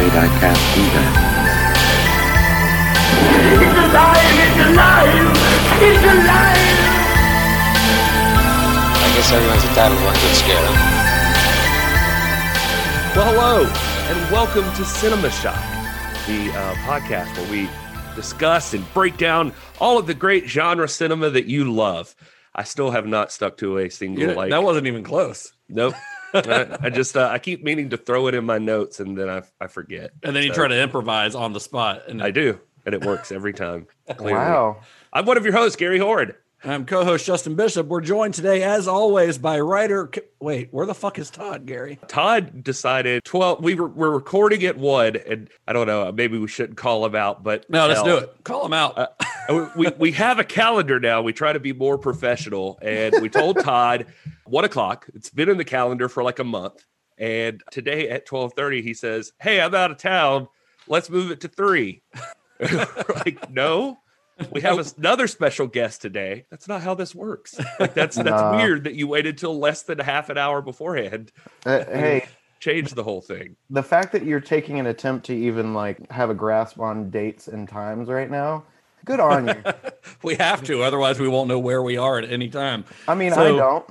I'm afraid I can't do that. It's alive! It's alive! It's alive! I guess everyone's entitled to one good scare. Well, hello, and welcome to Cinema Shock, the uh, podcast where we discuss and break down all of the great genre cinema that you love. I still have not stuck to a single You like. that wasn't even close. nope. I, I just uh, I keep meaning to throw it in my notes and then I, I forget. And then you So, try to improvise on the spot. And I do, and it works every time. clearly. Wow. I'm one of your hosts, Gary Horde. I'm co-host Justin Bishop. We're joined today, as always, by writer. Wait, where the fuck is Todd, Gary? Todd decided 12 we were we're recording at one and I don't know maybe we shouldn't call him out but No, let's do it. Call him out. Uh, we, we have a calendar now. We try to be more professional. And we told Todd one o'clock. It's been in the calendar for like a month. And today at 1230, he says, Hey, I'm out of town. Let's move it to three. Like, no. We have another special guest today. That's not how this works. Like that's that's No. weird that you waited till less than half an hour beforehand. Uh, hey, Change the whole thing. the fact that you're taking an attempt to even like have a grasp on dates and times right now, good on you. we have to, otherwise we won't know where we are at any time. I mean, I don't.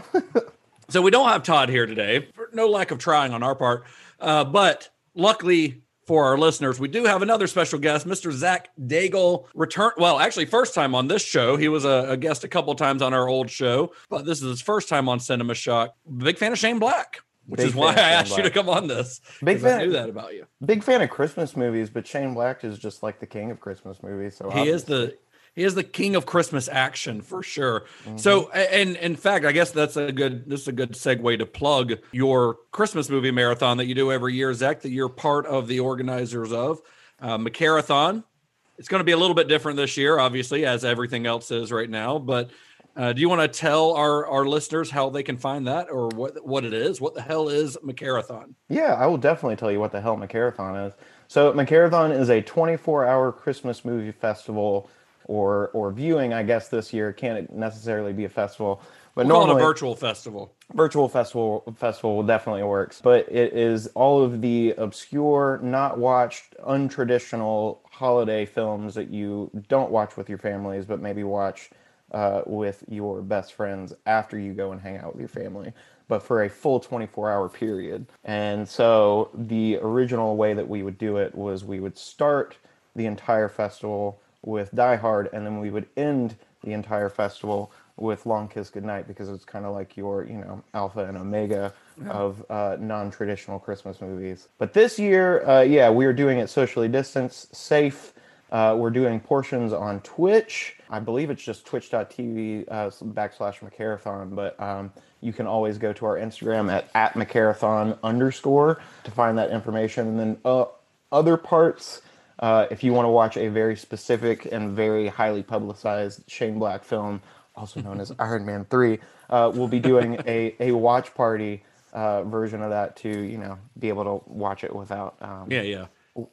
So we don't have Todd here today, for no lack of trying on our part. Uh, but luckily for our listeners, we do have another special guest, Mr. Zach Daigle. Return well, actually, first time on this show. He was a, a guest a couple times on our old show, but this is his first time on Cinema Shock. Big fan of Shane Black, which Big is why I fan asked you to come on this. Big 'cause I fan- knew that about you. Big fan of Christmas movies, but Shane Black is just like the king of Christmas movies. So He is the he is the king of Christmas action for sure. So, and in fact, I guess that's a good this is a good segue to plug your Christmas movie marathon that you do every year, Zach. That you're part of the organizers of uh, Macarathon. It's going to be a little bit different this year, obviously, as everything else is right now. But uh, do you want to tell our our listeners how they can find that, or what what it is? What the hell is Macarathon? Yeah, I will definitely tell you what the hell Macarathon is. So Macarathon is a 24-hour Christmas movie festival, or or viewing. I guess this year can't necessarily be a festival, but We'll normally a virtual festival. virtual festival festival definitely works but it is all of the obscure not watched untraditional holiday films that you don't watch with your families but maybe watch uh, with your best friends after you go and hang out with your family but for a full 24 hour period and so the original way that we would do it was we would start the entire festival with Die Hard, and then we would end the entire festival with Long Kiss Goodnight because it's kind of like your, you know, alpha and omega of uh, non-traditional Christmas movies. But this year, uh, yeah, we are doing it socially distanced, safe. Uh, we're doing portions on Twitch. I believe it's just twitch.tv uh, backslash Macarathon, but um, you can always go to our Instagram at, at Macarathon underscore to find that information. And then uh, other parts, uh, if you want to watch a very specific and very highly publicized Shane Black film, also known as Iron Man 3, uh, we'll be doing a, a watch party uh, version of that to, you know, be able to watch it without. Um, Yeah, yeah.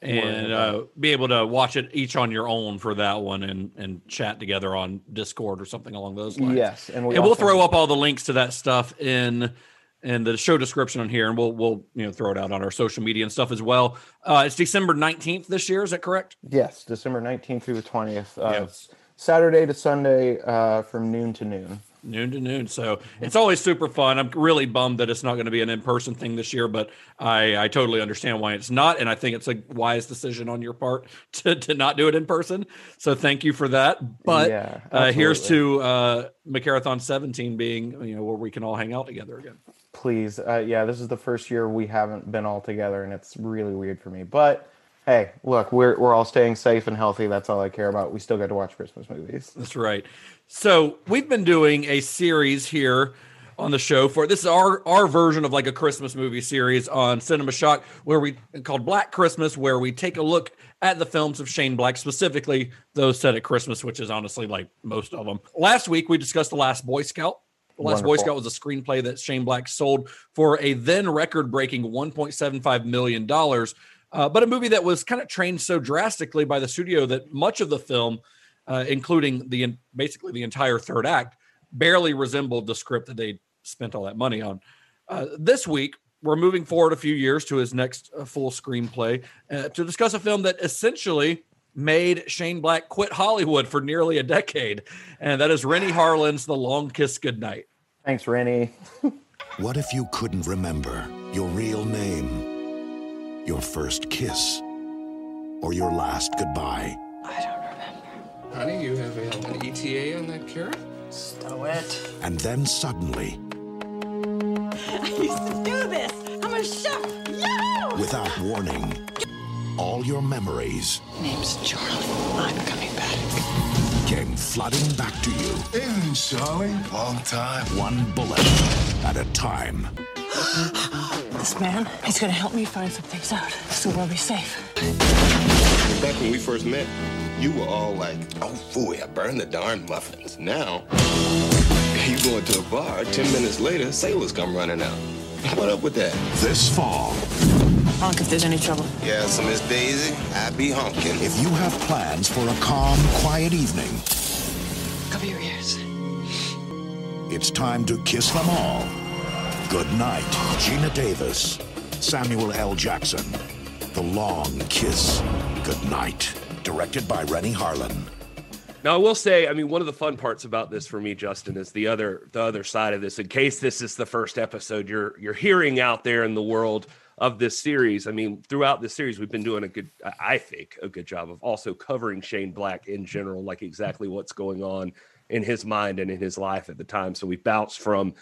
And uh, be able to watch it each on your own for that one and and chat together on Discord or something along those lines. Yes, and we we'll throw up all the links to that stuff in in the show description on here, and we'll we'll you know throw it out on our social media and stuff as well. Uh, it's December nineteenth this year. Is that correct? Yes, December 19th through the 20th. Uh, it's Saturday to Sunday uh, from noon to noon. Noon to noon. So it's always super fun. I'm really bummed that it's not going to be an in person thing this year, but I, I totally understand why it's not. And I think it's a wise decision on your part to, to not do it in person. So thank you for that. But Yeah, uh, here's to uh, Macarathon 17 being, you know, where we can all hang out together again. Please. Uh, yeah, this is the first year we haven't been all together, and it's really weird for me. But hey, look, we're, we're all staying safe and healthy. That's all I care about. We still get to watch Christmas movies. That's right. So we've been doing a series here on the show for this is our our version of like a Christmas movie series on Cinema Shock, where we called Black Christmas, where we take a look at the films of Shane Black, specifically those set at Christmas, which is honestly like most of them. Last week we discussed The Last Boy Scout. The Last Boy Scout was a screenplay that Shane Black sold for a then record breaking $1.75 million. Uh, but a movie that was kind of trained so drastically by the studio that much of the film, uh, including the basically the entire third act, barely resembled the script that they spent all that money on. Uh, this week, we're moving forward a few years to his next uh, full screenplay uh, to discuss a film that essentially made Shane Black quit Hollywood for nearly a decade, and that is Renny Harlin's The Long Kiss Goodnight. Thanks, Renny. What if you couldn't remember your real name, your first kiss, or your last goodbye? Honey, you have a, an ETA on that carrot? Stow it. And then suddenly, I used to do this. I'm a chef. Yo! without warning, all your memories Name's Charlie. I'm coming back. came flooding back to you, Hey, Charlie. Long time. one bullet at a time. This man he's gonna help me find some things out so we'll be safe. Back when we first met, you were all like, oh, fooey, I burned the darn muffins. Now, you go into a bar, 10 minutes later, sailors come running out. What up with that? This fall, Honk if there's any trouble. Yeah, so Miss Daisy, I be honking. if you have plans for a calm, quiet evening, Cover your ears. it's time to kiss them all. Good night, Geena Davis, Samuel L. Jackson. The Long Kiss. Good night. Directed by Renny Harlin. Now I will say, I mean, one of the fun parts about this for me, Justin, is the other the other side of this. In case this is the first episode you're you're hearing out there in the world of this series. I mean, throughout this series, we've been doing a good, I think, a good job of also covering Shane Black in general, like exactly what's going on in his mind and in his life at the time. So we bounced from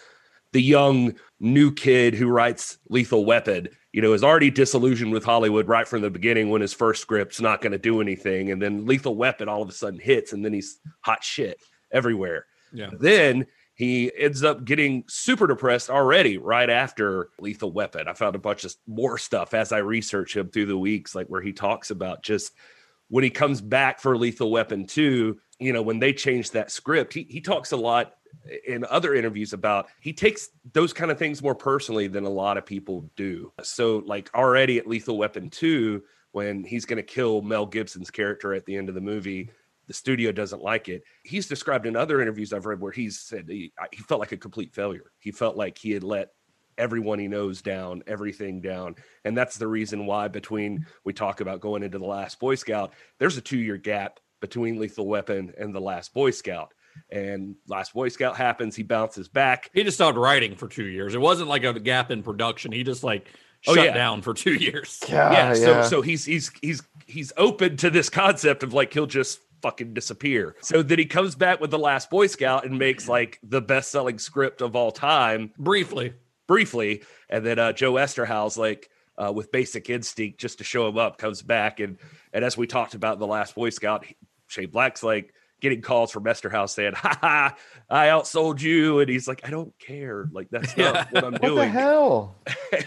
the young new kid who writes Lethal Weapon, you know, is already disillusioned with Hollywood right from the beginning when his first script's not going to do anything. And then Lethal Weapon all of a sudden hits and then he's hot shit everywhere. Yeah. Then he ends up getting super depressed already right after Lethal Weapon. I found a bunch of more stuff as I research him through the weeks, like where he talks about just when he comes back for Lethal Weapon 2, you know, when they changed that script, he, he talks a lot in other interviews about he takes those kind of things more personally than a lot of people do. So, like already at Lethal Weapon 2, when he's going to kill Mel Gibson's character at the end of the movie, the studio doesn't like it. He's described in other interviews I've read where he's said he, he felt like a complete failure. He felt like he had let everyone he knows down, everything down. And that's the reason why between we talk about going into the last Boy Scout, there's a 2-year gap between Lethal Weapon and the last Boy Scout. And last Boy Scout happens, he bounces back. He just stopped writing for two years. It wasn't like a gap in production. He just like Oh, shut yeah. down for two years. Yeah, yeah, so yeah. so he's he's he's he's open to this concept of like he'll just fucking disappear. So then he comes back with the last Boy Scout and makes like the best-selling script of all time Briefly. briefly, and then uh, Joe Eszterhas like uh, with Basic Instinct just to show him up comes back and and as we talked about in the last Boy Scout, Shane Black's like getting calls from Eszterhas saying, "Ha ha, I outsold you," and he's like, "I don't care, like that's Yeah. not what I'm doing. What the hell?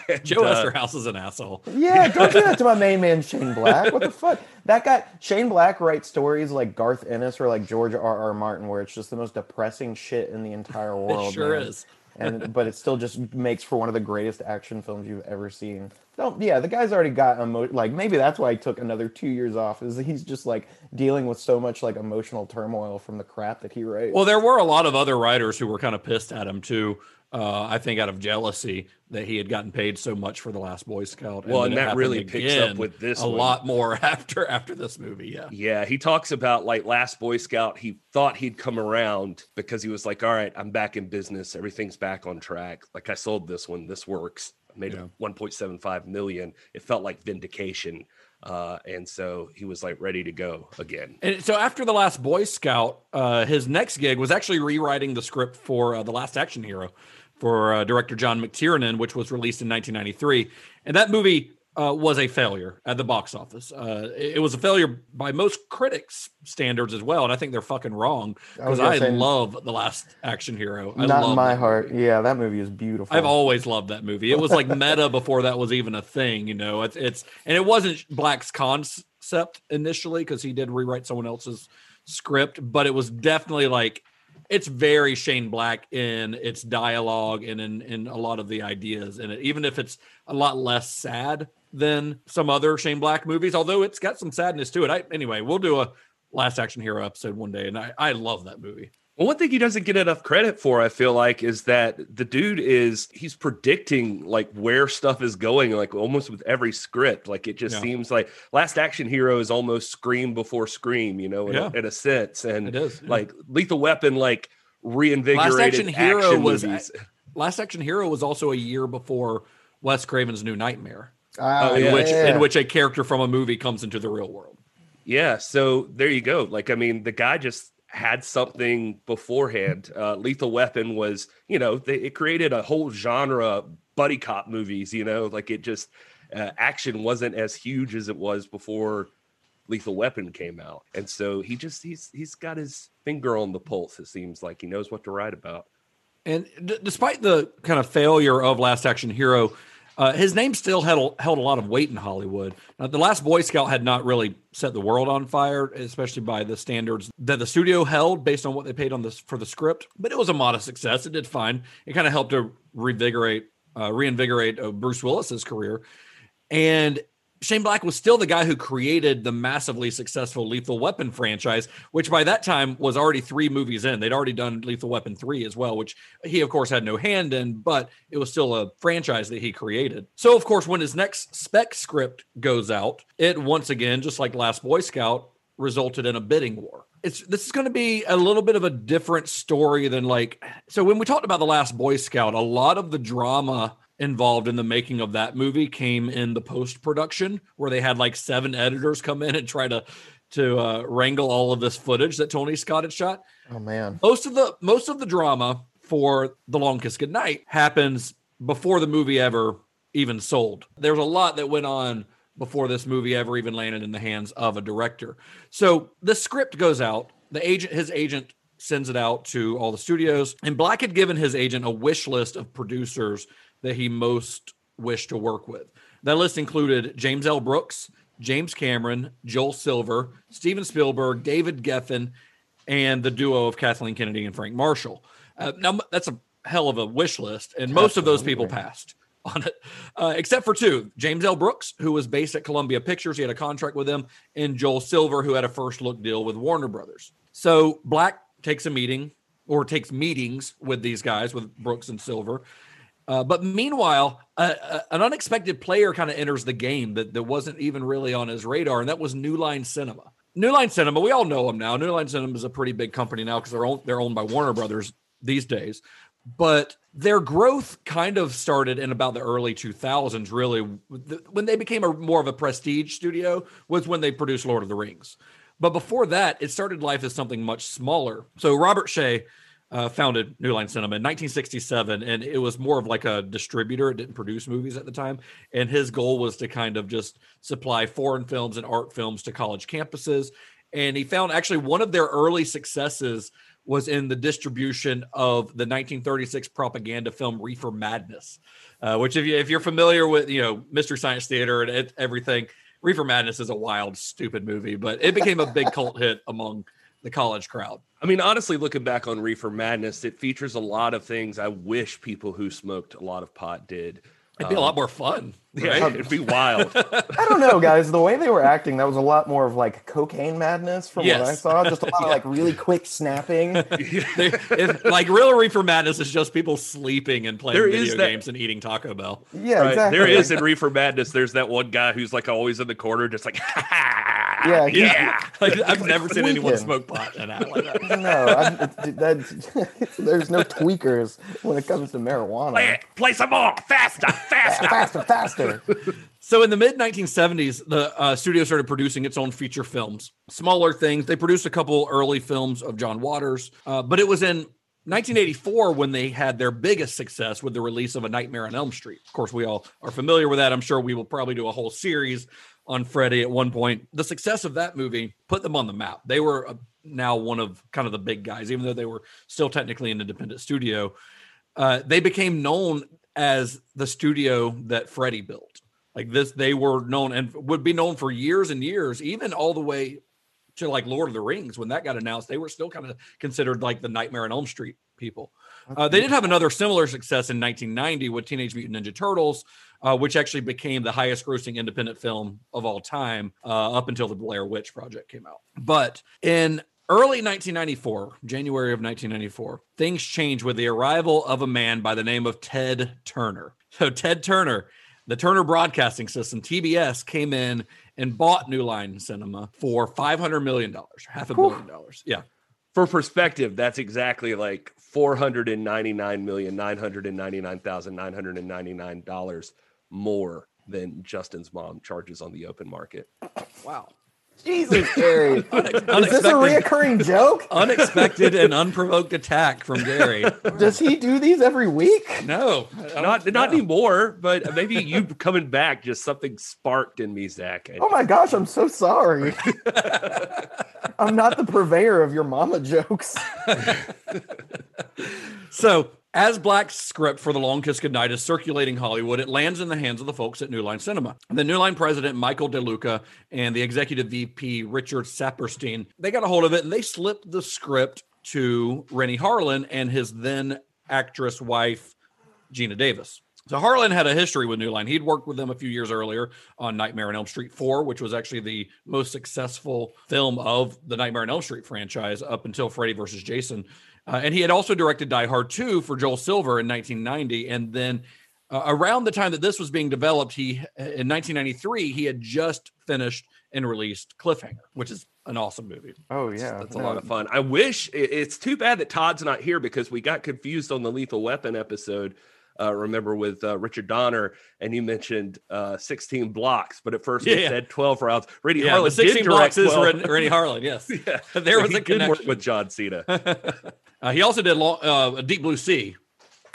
And, Joe uh, Eszterhas is an asshole. Yeah, don't do that to my main man Shane Black. What the fuck? That guy Shane Black writes stories like Garth Ennis or like George R. R. Martin, where it's just the most depressing shit in the entire world. It sure man. is. And but it still just makes for one of the greatest action films you've ever seen. No, yeah, the guy's already got emo- like maybe that's why he took another two years off. Is he's just like dealing with so much like emotional turmoil from the crap that he writes. Well, there were a lot of other writers who were kind of pissed at him too. Uh, I think out of jealousy that he had gotten paid so much for the Last Boy Scout. Well, and that really picks up with this a one. lot more after after this movie. Yeah, Yeah, he talks about like last Boy Scout. He thought he'd come around because he was like, "All right, I'm back in business. Everything's back on track. Like I sold this one. This works. I made Yeah. 1.75 million. It felt like vindication." Uh, and so he was like ready to go again. And so after the last Boy Scout, uh, his next gig was actually rewriting the script for uh, the Last Action Hero for uh, director John McTiernan, which was released in 1993. And that movie uh, was a failure at the box office. Uh, it, it was a failure by most critics' standards as well, and I think they're fucking wrong because I, gonna love the Last Action Hero. I Not my heart. movie. Yeah, that movie is beautiful. I've always loved that movie. It was like meta before that was even a thing, you know. It's it's and it wasn't Black's concept initially because he did rewrite someone else's script, but it was definitely like it's very Shane Black in its dialogue and in in a lot of the ideas in it, even if it's a lot less sad than some other Shane Black movies. Although it's got some sadness to it. I anyway, we'll do a Last Action Hero episode one day, and I I love that movie. Well, one thing he doesn't get enough credit for, I feel like, is that the dude is he's predicting like where stuff is going, like almost with every script. Like it just Yeah. seems like Last Action Hero is almost Scream before Scream, you know, in, Yeah. a, in a sense. And It is, yeah. like Lethal Weapon, like reinvigorated Last Action Hero action was movies. Uh, Last Action Hero was also a year before Wes Craven's New Nightmare, Oh, in yeah. which yeah. in which a character from a movie comes into the real world. Yeah, so there you go. Like, I mean, the guy just had something beforehand. Uh, Lethal Weapon was, you know, they, it created a whole genre buddy cop movies. You know, like it just uh, action wasn't as huge as it was before Lethal Weapon came out, and so he just he's he's got his finger on the pulse. It seems like he knows what to write about. And d- despite the kind of failure of Last Action Hero, uh, his name still held, held a lot of weight in Hollywood. Now, the Last Boy Scout had not really set the world on fire, especially by the standards that the studio held based on what they paid on this for the script. But it was a modest success. It did fine. It kind of helped to revigorate, uh, reinvigorate uh, Bruce Willis's career. And Shane Black was still the guy who created the massively successful Lethal Weapon franchise, which by that time was already three movies in. They'd already done Lethal Weapon 3 as well, which he, of course, had no hand in, but it was still a franchise that he created. So, of course, when his next spec script goes out, it once again, just like Last Boy Scout, resulted in a bidding war. It's this is going to be a little bit of a different story than like so when we talked about the last boy scout a lot of the drama involved in the making of that movie came in the post production where they had like seven editors come in and try to to uh, wrangle all of this footage that Tony Scott had shot. Oh man. Most of the most of the drama for The Long Kiss Goodnight happens before the movie ever even sold. There's a lot that went on before this movie ever even landed in the hands of a director. So the script goes out. The agent, his agent sends it out to all the studios. And Black had given his agent a wish list of producers that he most wished to work with. That list included James L. Brooks, James Cameron, Joel Silver, Steven Spielberg, David Geffen, and the duo of Kathleen Kennedy and Frank Marshall. Uh, now that's a hell of a wish list, and most of those people passed on it, uh, except for two: James L. Brooks, who was based at Columbia Pictures, he had a contract with them, and Joel Silver, who had a first look deal with Warner Brothers. So Black takes a meeting or takes meetings with these guys, with Brooks and Silver. Uh, but meanwhile, uh, uh, an unexpected player kind of enters the game that, that wasn't even really on his radar, and that was New Line Cinema. New Line Cinema, we all know them now. New Line Cinema is a pretty big company now because they're owned, they're owned by Warner Brothers these days. But their growth kind of started in about the early 2000s, really. When they became a more of a prestige studio was when they produced Lord of the Rings. But before that, it started life as something much smaller. So Robert Shaye uh, founded New Line Cinema in 1967, and it was more of like a distributor. It didn't produce movies at the time, and his goal was to kind of just supply foreign films and art films to college campuses. And he found actually one of their early successes was in the distribution of the 1936 propaganda film Reefer Madness, uh, which if you if you're familiar with you know Mystery Science Theater and it, everything, Reefer Madness is a wild, stupid movie, but it became a big cult hit among the college crowd. I mean, honestly, looking back on Reefer Madness, it features a lot of things I wish people who smoked a lot of pot did. It'd be a um, lot more fun. Yeah, right? it'd be wild. I don't know, guys. The way they were acting, that was a lot more of like cocaine madness from what I saw. Just a lot of like really quick snapping. They- if, like real Reefer Madness is just people sleeping and playing There video that- games and eating Taco Bell. Yeah, Right. exactly. There is in Reefer Madness. There's that one guy who's like always in the corner, just like, Yeah, he- yeah. Like I've never seen anyone tweaking. smoke pot and act like that. no, I, that, there's no tweakers when it comes to marijuana. Play it. Play some more. Faster. Faster. Faster, faster. So in the mid 1970s, the uh, studio started producing its own feature films, smaller things. They produced a couple early films of John Waters, uh, but it was in 1984, when they had their biggest success with the release of A Nightmare on Elm Street. Of course, we all are familiar with that. I'm sure we will probably do a whole series on Freddy at one point. The success of that movie put them on the map. They were uh, now one of kind of the big guys, even though they were still technically an independent studio. Uh, they became known as the studio that Freddy built. Like this, they were known and would be known for years and years, even all the way to like Lord of the Rings. When that got announced, they were still kind of considered like the Nightmare on Elm Street people. Uh, they did have another similar success in 1990 with Teenage Mutant Ninja Turtles, uh, which actually became the highest grossing independent film of all time uh, up until the Blair Witch Project came out. But in early 1994, January of 1994, things changed with the arrival of a man by the name of Ted Turner. So, Ted Turner, the Turner Broadcasting System, TBS, came in and bought New Line Cinema for $500 million, half a billion dollars. Yeah. For perspective, that's exactly like four hundred and ninety nine million nine hundred and ninety nine thousand nine hundred and ninety nine dollars more than Justin's mom charges on the open market. Wow. Jesus, Gary. Is this a reoccurring joke? Unexpected and unprovoked attack from Gary. Does he do these every week? No, Not don't anymore, but maybe you coming back just something sparked in me, Zach. Oh my gosh, I'm so sorry. I'm not the purveyor of your mama jokes. So, as Black's script for The Long Kiss Goodnight is circulating Hollywood, it lands in the hands of the folks at New Line Cinema. The New Line president, Michael DeLuca, and the executive VP, Richard Saperstein, they got a hold of it and they slipped the script to Renny Harlin and his then actress wife, Geena Davis. So Harlin had a history with New Line. He'd worked with them a few years earlier on Nightmare on Elm Street 4, which was actually the most successful film of the Nightmare on Elm Street franchise up until Freddy versus Jason. Uh, and he had also directed Die Hard 2 for Joel Silver in 1990. And then uh, around the time that this was being developed, he in 1993 he had just finished and released Cliffhanger, which is an awesome movie. Oh yeah, That's a lot of fun. I wish it's too bad that Todd's not here because we got confused on the Lethal Weapon episode. Uh, remember with uh, Richard Donner, and you mentioned uh, 16 blocks, but at first Yeah, we yeah. said 12 rounds. Randy Yeah, Harlin 16 did blocks is 12. Ren- Harlin, yes. yeah, There So was he a did work connection. with John Cena. Uh, he also did long, uh, Deep Blue Sea,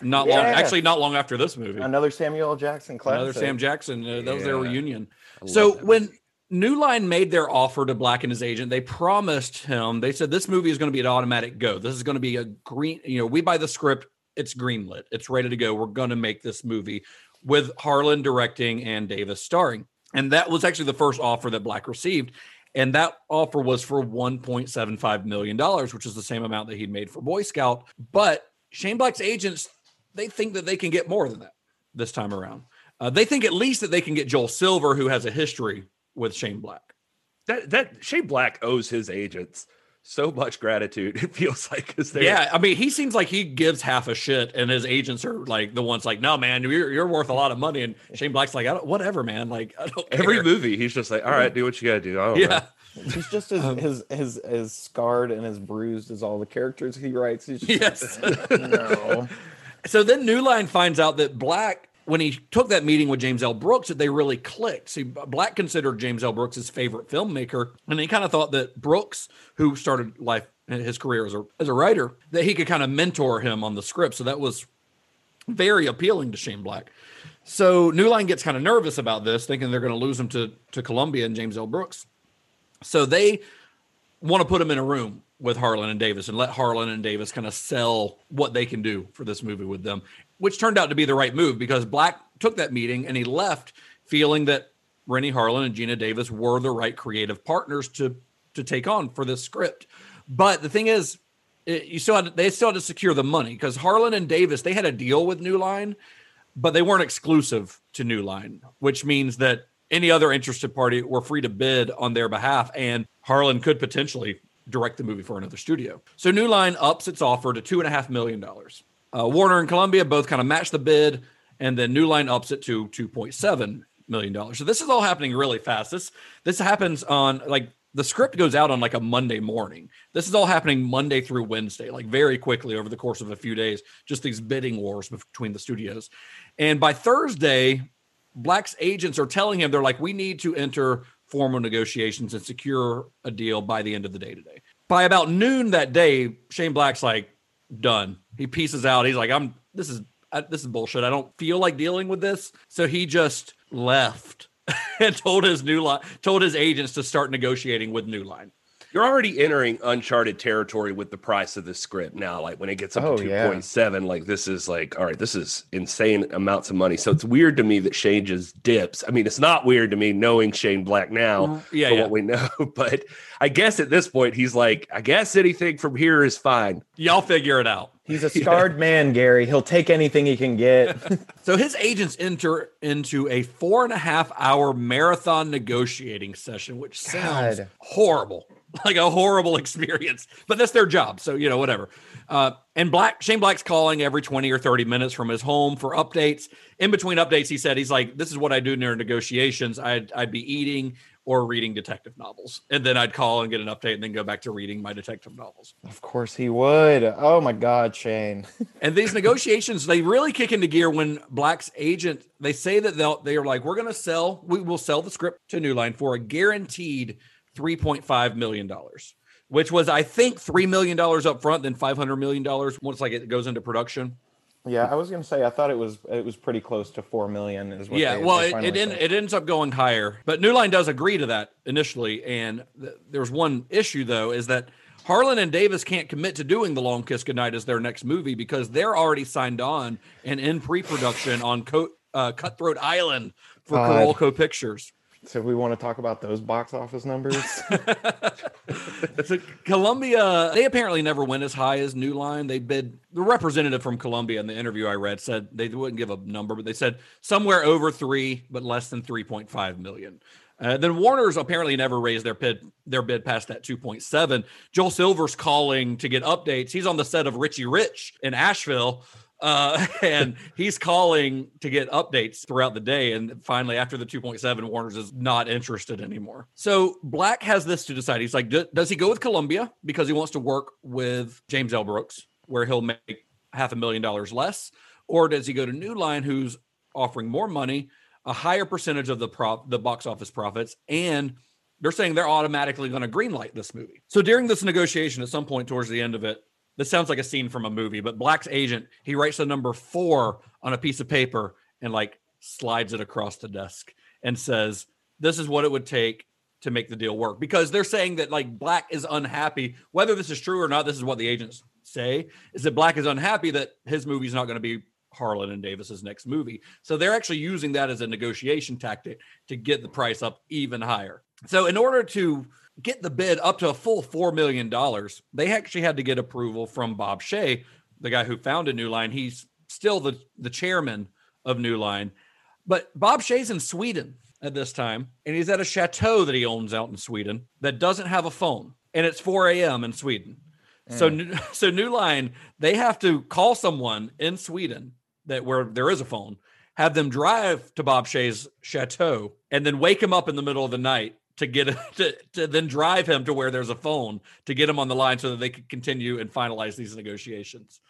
not long, actually not long after this movie. Another Samuel L. Jackson classic. Another Sam Jackson. Uh, that was their reunion. So that when New Line made their offer to Black and his agent, they promised him. They said this movie is going to be an automatic go. This is going to be a green. You know, we buy the script. It's greenlit. It's ready to go. We're going to make this movie with Harlin directing and Davis starring. And that was actually the first offer that Black received. And that offer was for $1.75 million, which is the same amount that he'd made for Boy Scout. But Shane Black's agents, they think that they can get more than that this time around. Uh, they think at least that they can get Joel Silver, who has a history with Shane Black. that that Shane Black owes his agents so much gratitude. It feels like because they Yeah, I mean, he seems like he gives half a shit, and his agents are like the ones like, "No, man, you're, you're worth a lot of money." And Shane Black's like, I don't, "Whatever, man. Like, I don't every care." movie he's just like, all right, do what you got to do. I Yeah, know. He's just as um, his his as scarred and as bruised as all the characters he writes. He's just yes. no. So then New Line finds out that Black, when he took that meeting with James L. Brooks, that they really clicked. See, Black considered James L. Brooks his favorite filmmaker, and he kind of thought that Brooks, who started life his career as a as a writer, that he could kind of mentor him on the script. So that was very appealing to Shane Black. So New Line gets kind of nervous about this, thinking they're going to lose him to to Columbia and James L. Brooks. So they want to put him in a room with Harlin and Davis and let Harlin and Davis kind of sell what they can do for this movie with them, which turned out to be the right move because Black took that meeting and he left feeling that Renny Harlin and Geena Davis were the right creative partners to to take on for this script. But the thing is, it, you still had they still had to secure the money because Harlin and Davis they had a deal with New Line, but they weren't exclusive to New Line, which means that any other interested party were free to bid on their behalf, and Harlin could potentially direct the movie for another studio. So New Line ups its offer to two and a half million dollars. Uh, Warner and Columbia both kind of match the bid, and then New Line ups it to two point seven million dollars. So this is all happening really fast. This this happens on like the script goes out on like a Monday morning. This is all happening Monday through Wednesday, like very quickly over the course of a few days. Just these bidding wars between the studios, and by Thursday, Black's agents are telling him they're like, we need to enter formal negotiations and secure a deal by the end of the day today. By about noon that day, Shane Black's like, done. He pieces out. He's like, I'm. This is I, this is bullshit. I don't feel like dealing with this. So he just left and told his new line, told his agents to start negotiating with New Line. You're already entering uncharted territory with the price of the script now. Like when it gets up Oh, to yeah. 2.7, like this is like, all right, this is insane amounts of money. So it's weird to me that Shane just dips. I mean, it's not weird to me knowing Shane Black now Yeah, for yeah. what we know, but I guess at this point he's like, I guess anything from here is fine. Y'all figure it out. He's a scarred man, Gary. He'll take anything he can get. So his agents enter into a four and a half hour marathon negotiating session, which sounds God. horrible, like a horrible experience. But that's their job, so you know whatever. Uh, and Black Shane Black's calling every twenty or thirty minutes from his home for updates. In between updates, he said he's like, "This is what I do during negotiations. I'd I'd be eating." Or reading detective novels, and then I'd call and get an update, and then go back to reading my detective novels. of course he would. Oh my God, Shane. And these negotiations, they really kick into gear when Black's agent, they say that they'll they are like, we're gonna sell, we will sell the script to New Line for a guaranteed $3.5 million, which was I think three million dollars up front, then five hundred million dollars once like it goes into production. Yeah, I was gonna say I thought it was it was pretty close to four million. Is what yeah, they- well, they it, it, it ends up going higher, but New Line does agree to that initially. And th- there's one issue though, is that Harlin and Davis can't commit to doing The Long Kiss Goodnight as their next movie because they're already signed on and in pre-production on Co- uh, Cutthroat Island for God. Carolco Pictures. So we want to talk about those box office numbers. So Columbia, they apparently never went as high as New Line. They bid the representative from Columbia in the interview I read said they wouldn't give a number, but they said somewhere over three, but less than 3.5 million. Uh, then Warner's apparently never raised their bid their bid past that 2.7. Joel Silver's calling to get updates. He's on the set of Richie Rich in Asheville. Uh, and he's calling to get updates throughout the day. And finally, after the 2.7, Warner's is not interested anymore. So Black has this to decide. He's like, "Do- does he go with Columbia because he wants to work with James L. Brooks, where he'll make half a million dollars less? Or does he go to New Line, who's offering more money, a higher percentage of the prop, the box office profits, and they're saying they're automatically going to greenlight this movie. So during this negotiation, at some point towards the end of it, this sounds like a scene from a movie, but Black's agent, he writes the number four on a piece of paper and like slides it across the desk and says, This is what it would take to make the deal work. Because they're saying that like Black is unhappy, whether this is true or not, this is what the agents say, is that Black is unhappy that his movie's not going to be Harlin and Davis's next movie. So they're actually using that as a negotiation tactic to get the price up even higher. So in order to get the bid up to a full $4 million, they actually had to get approval from Bob Shaye, the guy who founded New Line. He's still the, the chairman of New Line. But Bob Shaye's in Sweden at this time, and he's at a chateau that he owns out in Sweden that doesn't have a phone, and it's 4 a.m. in Sweden. So, mm. so New Line, they have to call someone in Sweden that where there is a phone, have them drive to Bob Shaye's chateau, and then wake him up in the middle of the night to get to, to then drive him to where there's a phone to get him on the line so that they could continue and finalize these negotiations.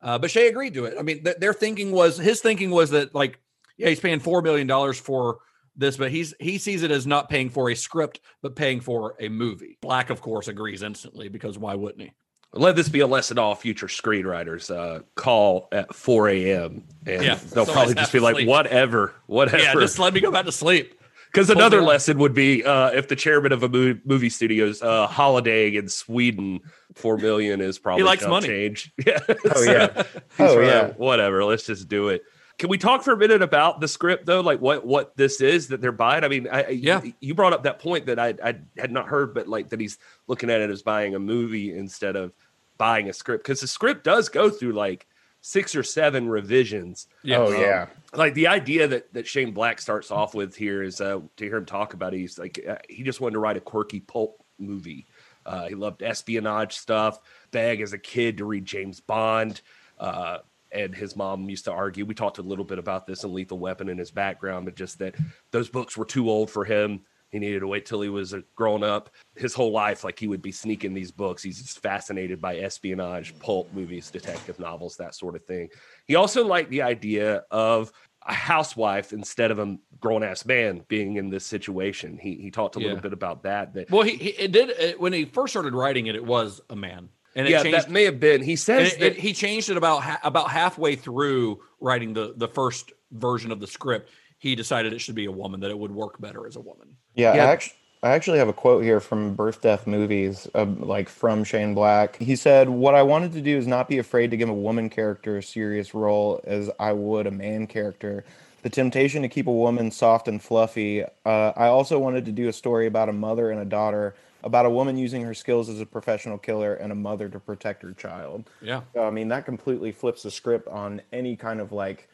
Uh, but Shaye agreed to it. I mean, th- their thinking was his thinking was that like, yeah, he's paying four million dollars for this, but he's he sees it as not paying for a script, but paying for a movie. Black, of course, agrees instantly because why wouldn't he? Let this be a lesson to all future screenwriters. Uh, call at 4 a.m. and Yeah, they'll probably just be like, sleep. whatever, whatever. Yeah, just let me go back to sleep. Because another lesson would be uh, if the chairman of a movie, movie studios uh, holidaying in Sweden, four million is probably he likes money. change. Yeah. Oh, yeah. Oh, right. yeah. Whatever. Let's just do it. Can we talk for a minute about the script though? Like what what this is that they're buying? I mean, I, I- Yeah. You brought up that point that I I had not heard, but like that he's looking at it as buying a movie instead of buying a script because the script does go through like six or seven revisions Yeah. Oh Um, yeah. like the idea that that Shane Black starts off with here is uh, to hear him talk about it, he's like uh, he just wanted to write a quirky pulp movie. Uh, he loved espionage stuff. Bag as a kid to read James Bond. Uh, and his mom used to argue. We talked a little bit about this in Lethal Weapon and his background, but just that those books were too old for him. He needed to wait till he was a grown up. His whole life, like he would be sneaking these books. He's just fascinated by espionage, pulp movies, detective novels, that sort of thing. He also liked the idea of a housewife instead of a grown ass man being in this situation. He he talked a little Yeah. bit about that. That Well, he, he it did when he first started writing it. It was a man, and it yeah, changed. that may have been. He says it- that it- he changed it about ha- about halfway through writing the the first version of the script. He decided it should be a woman, that it would work better as a woman. Yeah, Yeah. I actually, I actually have a quote here from Birth Death Movies, uh, like from Shane Black. He said, "What I wanted to do is not be afraid to give a woman character a serious role as I would a man character. The temptation to keep a woman soft and fluffy. Uh, I also wanted to do a story about a mother and a daughter." About a woman using her skills as a professional killer and a mother to protect her child. Yeah. So, I mean, that completely flips the script on any kind of like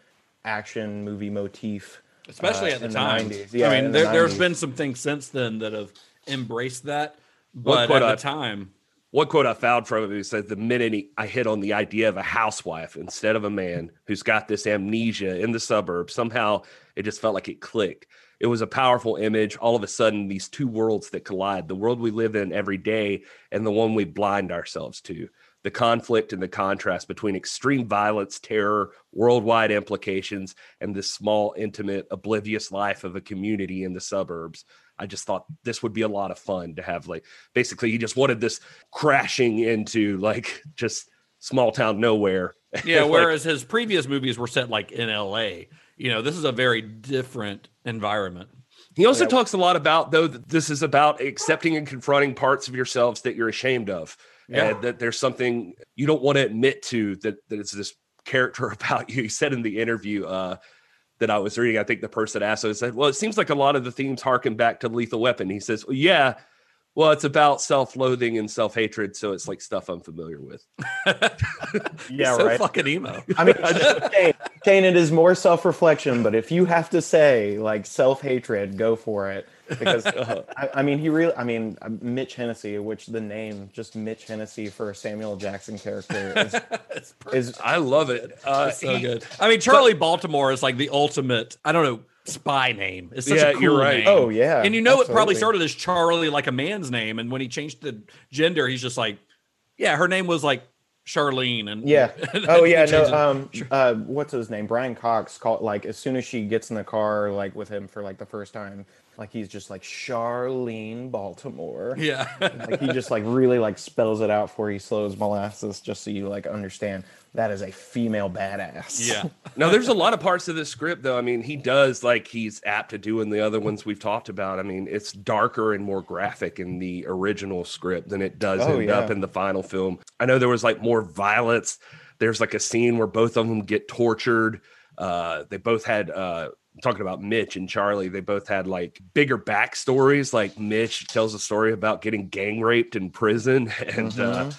action movie motif. especially uh, at the in time. 90s. Yeah, I in mean, the there, there's 90s. been some things since then that have embraced that, One but quote at I- the time, one quote I found from it said the minute he, I hit on the idea of a housewife instead of a man who's got this amnesia in the suburbs, somehow it just felt like it clicked. It was a powerful image. All of a sudden, these two worlds that collide the world we live in every day and the one we blind ourselves to. The conflict and the contrast between extreme violence, terror, worldwide implications, and this small, intimate, oblivious life of a community in the suburbs. I just thought this would be a lot of fun to have like basically he just wanted this crashing into like just small town nowhere. yeah. Like, whereas his previous movies were set like in L.A. You know, this is a very different environment. he also talks a lot about though that this is about accepting and confronting parts of yourselves that you're ashamed of. Yeah. And that there's something you don't want to admit to that that it's this character about you. He said in the interview uh that I was reading, I think the person asked, so said, Well, it seems like a lot of the themes harken back to Lethal Weapon. He says, well, Yeah, well, it's about self loathing and self hatred. So it's like stuff I'm familiar with. Yeah, so right. fucking emo. I mean, Kane, Kane, it is more self-reflection, but if you have to say like self-hatred, go for it. Because I, I mean, he really, I mean, uh, Mitch Hennessy, which the name just Mitch Hennessy for a Samuel Jackson character is, is I love it. Uh, so he- good. I mean, Charlie Baltimore is like the ultimate. I don't know spy name. It's such Yeah, a cool you're right. name. oh yeah, and you know it probably started as Charlie, like a man's name, and when he changed the gender, he's just like, yeah, her name was like Charlene, and Yeah. and Oh yeah. No. Um. Uh. What's his name? Brian Cox called like as soon as she gets in the car like with him for like the first time, like he's just like Charlene Baltimore. yeah, Like he just like really like spells it out for you, slows molasses, just so you like understand that is a female badass. yeah, No, there's a lot of parts of this script, though. I mean, he does like he's apt to do in the other ones we've talked about. I mean, it's darker and more graphic in the original script than it does Oh, end up in the final film. I know there was like more violence. There's like a scene where both of them get tortured. Uh, they both had uh, talking about Mitch and Charlie. They both had like bigger backstories. Like Mitch tells a story about getting gang raped in prison, and uh,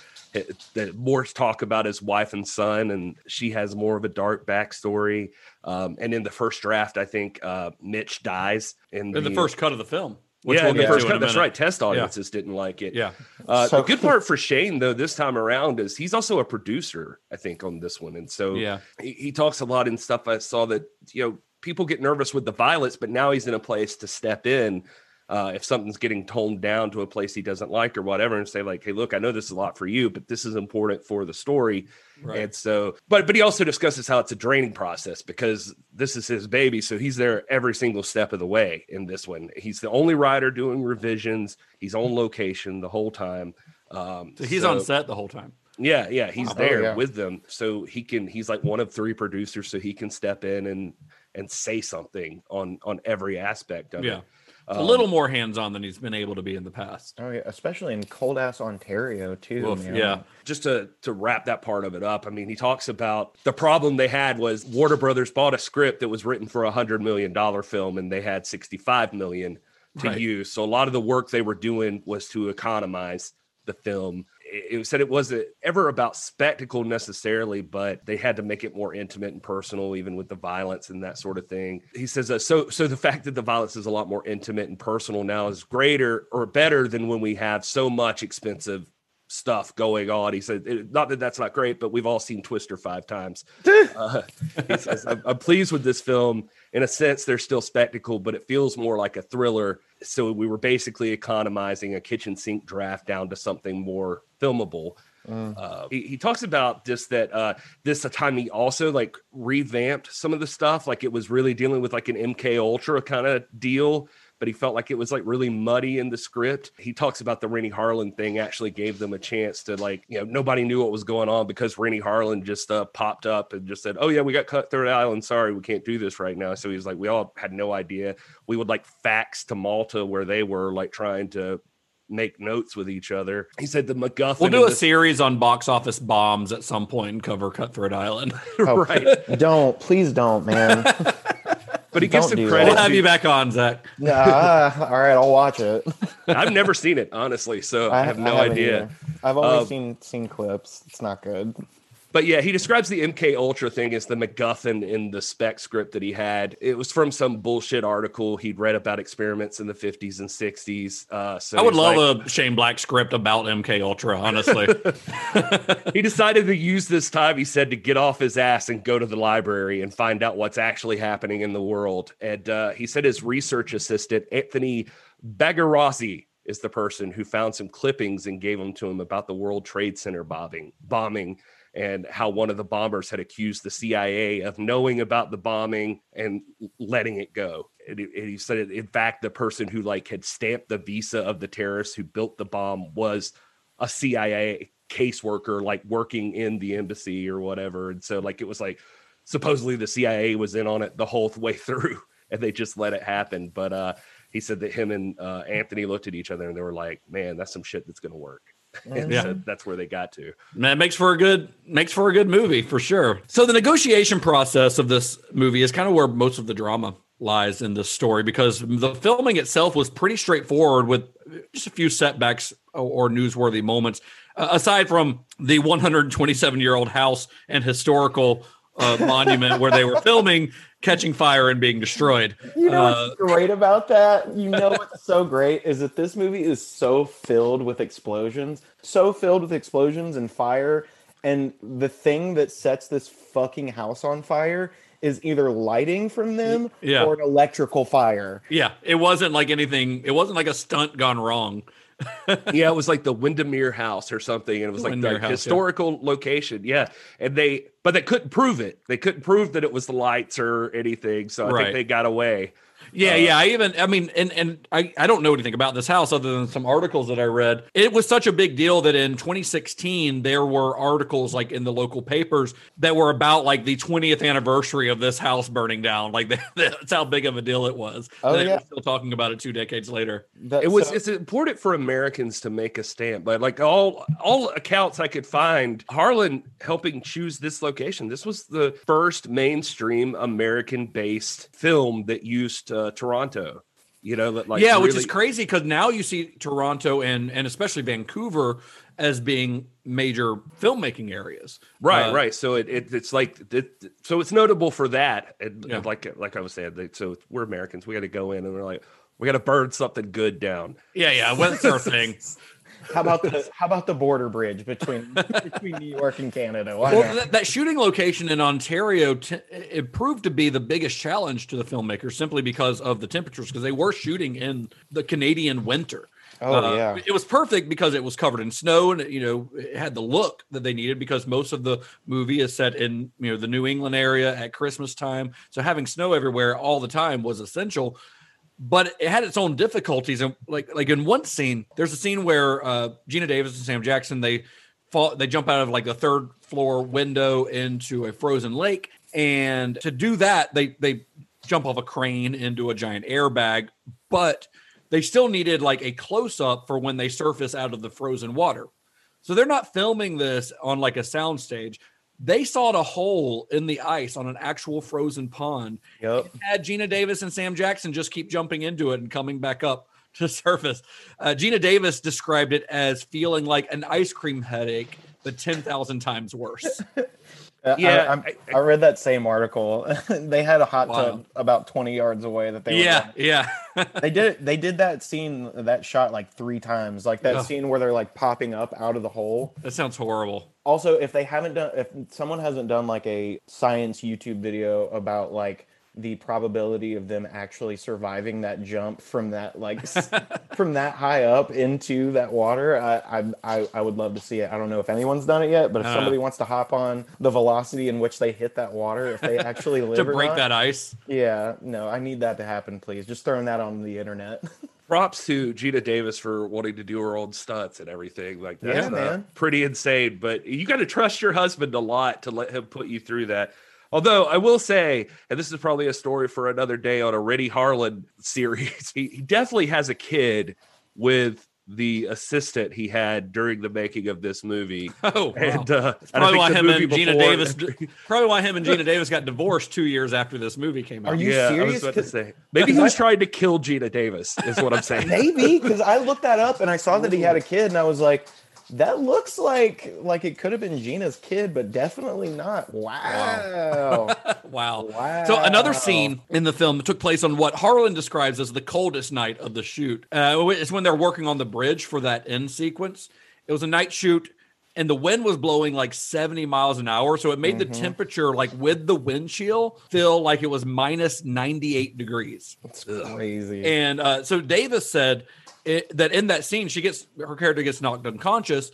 that more talk about his wife and son, and she has more of a dark backstory. Um, and in the first draft, I think uh, Mitch dies in in the first cut of the film. Which yeah, we'll in the first cut. That's right. Test audiences didn't like it. Yeah, Uh, So- the good part for Shane, though, this time around is he's also a producer, I think, on this one. And so Yeah. he, he talks a lot in stuff I saw that, you know, people get nervous with the violence, but now he's in a place to step in uh, if something's getting toned down to a place he doesn't like or whatever and say, like, hey, look, I know this is a lot for you, but this is important for the story. Right. And so, but but he also discusses how it's a draining process because this is his baby, so he's there every single step of the way in this one. He's the only writer doing revisions. He's on location the whole time. Um, So he's so- on set the whole time. Yeah, yeah, he's Oh, there yeah. with them, so he can. He's like one of three producers, so he can step in and and say something on on every aspect of Yeah, it. a Um, little more hands on than he's been able to be in the past. Oh yeah, especially in cold ass Ontario too. Oof, man. yeah, just to to wrap that part of it up, I mean, he talks about the problem they had was Warner Brothers bought a script that was written for a hundred million dollar film, and they had sixty five million to Right. use. So a lot of the work they were doing was to economize the film. It, said it wasn't ever about spectacle necessarily, but they had to make it more intimate and personal, even with the violence and that sort of thing. He says, uh, so so the fact that the violence is a lot more intimate and personal now is greater or better than when we have so much expensive stuff going on. He said, it- not that that's not great, but we've all seen Twister five times. uh, he says, I'm, I'm pleased with this film. In a sense, there's still spectacle, but it feels more like a thriller. So we were basically economizing a kitchen sink draft down to something more filmable. Uh, he, he talks about just that uh, this time he also like revamped some of the stuff, like it was really dealing with like an MK Ultra kind of deal but he felt like it was like really muddy in the script. He talks about the Renny Harlin thing actually gave them a chance to like, you know, nobody knew what was going on because Renny Harlin just uh, popped up and just said, "Oh yeah, we got Cutthroat Island. Sorry, we can't do this right now." So he was like, "We all had no idea." We would like fax to Malta where they were like trying to make notes with each other. He said the MacGuffin. We'll do a the- series on box office bombs at some point and cover Cutthroat Island. Oh, right. Don't please don't, man. But he gives Don't some do credit. We'll have you back on, Zach. Nah, all right, I'll watch it. I've never seen it honestly, so I, have no haven't idea. either. I've only Um, seen seen clips. It's not good. But yeah, he describes the MK Ultra thing as the MacGuffin in the spec script that he had. It was from some bullshit article he'd read about experiments in the 50s and 60s. Uh, so I would love like- a Shane Black script about MK Ultra, honestly. he decided to use this time, he said, to get off his ass and go to the library and find out what's actually happening in the world. And uh, he said his research assistant, Anthony Bagarozzi, is the person who found some clippings and gave them to him about the World Trade Center bombing, bombing and how one of the bombers had accused the CIA of knowing about the bombing and letting it go. And he, said, in fact, the person who like had stamped the visa of the terrorists who built the bomb was a CIA caseworker, like working in the embassy or whatever. And so, like, it was like supposedly the CIA was in on it the whole way through, and they just let it happen. But uh, he said that him and uh, Anthony looked at each other and they were like, "Man, that's some shit that's gonna work." And Yeah. so that's where they got to. That makes for a good makes for a good movie for sure. So the negotiation process of this movie is kind of where most of the drama lies in this story because the filming itself was pretty straightforward with just a few setbacks or, or newsworthy moments uh, aside from the 127 year old house and historical uh, monument where they were filming catching fire and being destroyed. You know Uh, what's great about that? You know what's so great is that this movie is so filled with explosions, so filled with explosions and fire, and the thing that sets this fucking house on fire is either lighting from them Yeah. or an electrical fire. yeah, it wasn't like anything. It wasn't like a stunt gone wrong. yeah, it was like the Windermere House or something, and it was like Windermere the House, yeah. historical location. Yeah, and they, but they couldn't prove it. They couldn't prove that it was the lights or anything. So I Right. think they got away. Yeah, Uh, yeah. I even, I mean, and and I, I don't know anything about this house other than some articles that I read. It was such a big deal that in 2016 there were articles like in the local papers that were about like the 20th anniversary of this house burning down. Like that's how big of a deal it was. Oh, that yeah. we're still talking about it two decades later. That- It was. so- it's important for Americans to make a stamp, but like all all accounts I could find, Harlin helping choose this location. This was the first mainstream American-based film that used uh, Toronto. You know, like yeah, which is crazy because now you see Toronto and and especially Vancouver as being major filmmaking areas. Right, Uh, right. So it, it it's like it, so it's notable for that. And, Yeah. and like like I was saying, they, so we're Americans. We got to go in and we're like, we got to burn something good down. Yeah, yeah. Well, that's our thing. how about the how about the border bridge between between New York and Canada? Why Well, that, that shooting location in Ontario, t- it proved to be the biggest challenge to the filmmakers simply because of the temperatures, because they were shooting in the Canadian winter. Oh, Uh, yeah. it was perfect because it was covered in snow and you know it had the look that they needed because most of the movie is set in you know the New England area at Christmas time, so having snow everywhere all the time was essential. But it had its own difficulties, and like like in one scene, there's a scene where uh, Geena Davis and Sam Jackson they fall they jump out of like the third floor window into a frozen lake, and to do that they they jump off a crane into a giant airbag, but they still needed like a close up for when they surface out of the frozen water. So they're not filming this on like a soundstage. They sawed a hole in the ice on an actual frozen pond. Yep. Had Geena Davis and Sam Jackson just keep jumping into it and coming back up to surface. Uh, Geena Davis described it as feeling like an ice cream headache, but 10,000 times worse. Yeah, I, I'm- I read that same article. they had a hot Wow. tub about 20 yards away that they yeah, yeah. they did they did that scene that shot like three times like that Ugh. scene where they're like popping up out of the hole that sounds horrible. also if they haven't done if someone hasn't done like a science youtube video about like the probability of them actually surviving that jump from that like from that high up into that water. I, I I I would love to see it. I don't know if anyone's done it yet, but if Uh. somebody wants to hop on the velocity in which they hit that water, if they actually live to break not, that ice. Yeah, no, I need that to happen, please. Just throwing that on the internet. Props to Geena Davis for wanting to do her own stunts and everything. Like Yeah, uh, man. pretty insane. But you got to trust your husband a lot to let him put you through that. Although I will say, and this is probably a story for another day on a Renny Harlin series, he, he definitely has a kid with the assistant he had during the making of this movie. Oh, wow. and uh, and probably why him and Geena before- Davis. Probably why him and Geena Davis got divorced two years after this movie came out. Are you yeah, I serious? was about to 'Cause- say maybe he was trying to kill Geena Davis. Is what I'm saying. Maybe because I looked that up and I saw that he had a kid, and I was like, that looks like like it could have been Geena's kid, but definitely not. Wow. Wow. Wow. So another scene in the film took place on what Harlin describes as the coldest night of the shoot. Uh, it's when they're working on the bridge for that end sequence. It was a night shoot, and the wind was blowing like 70 miles an hour, so it made the Mhm. temperature, like with the wind chill, feel like it was minus 98 degrees. That's crazy. And uh, so Davis said it, that in that scene, she gets her character gets knocked unconscious,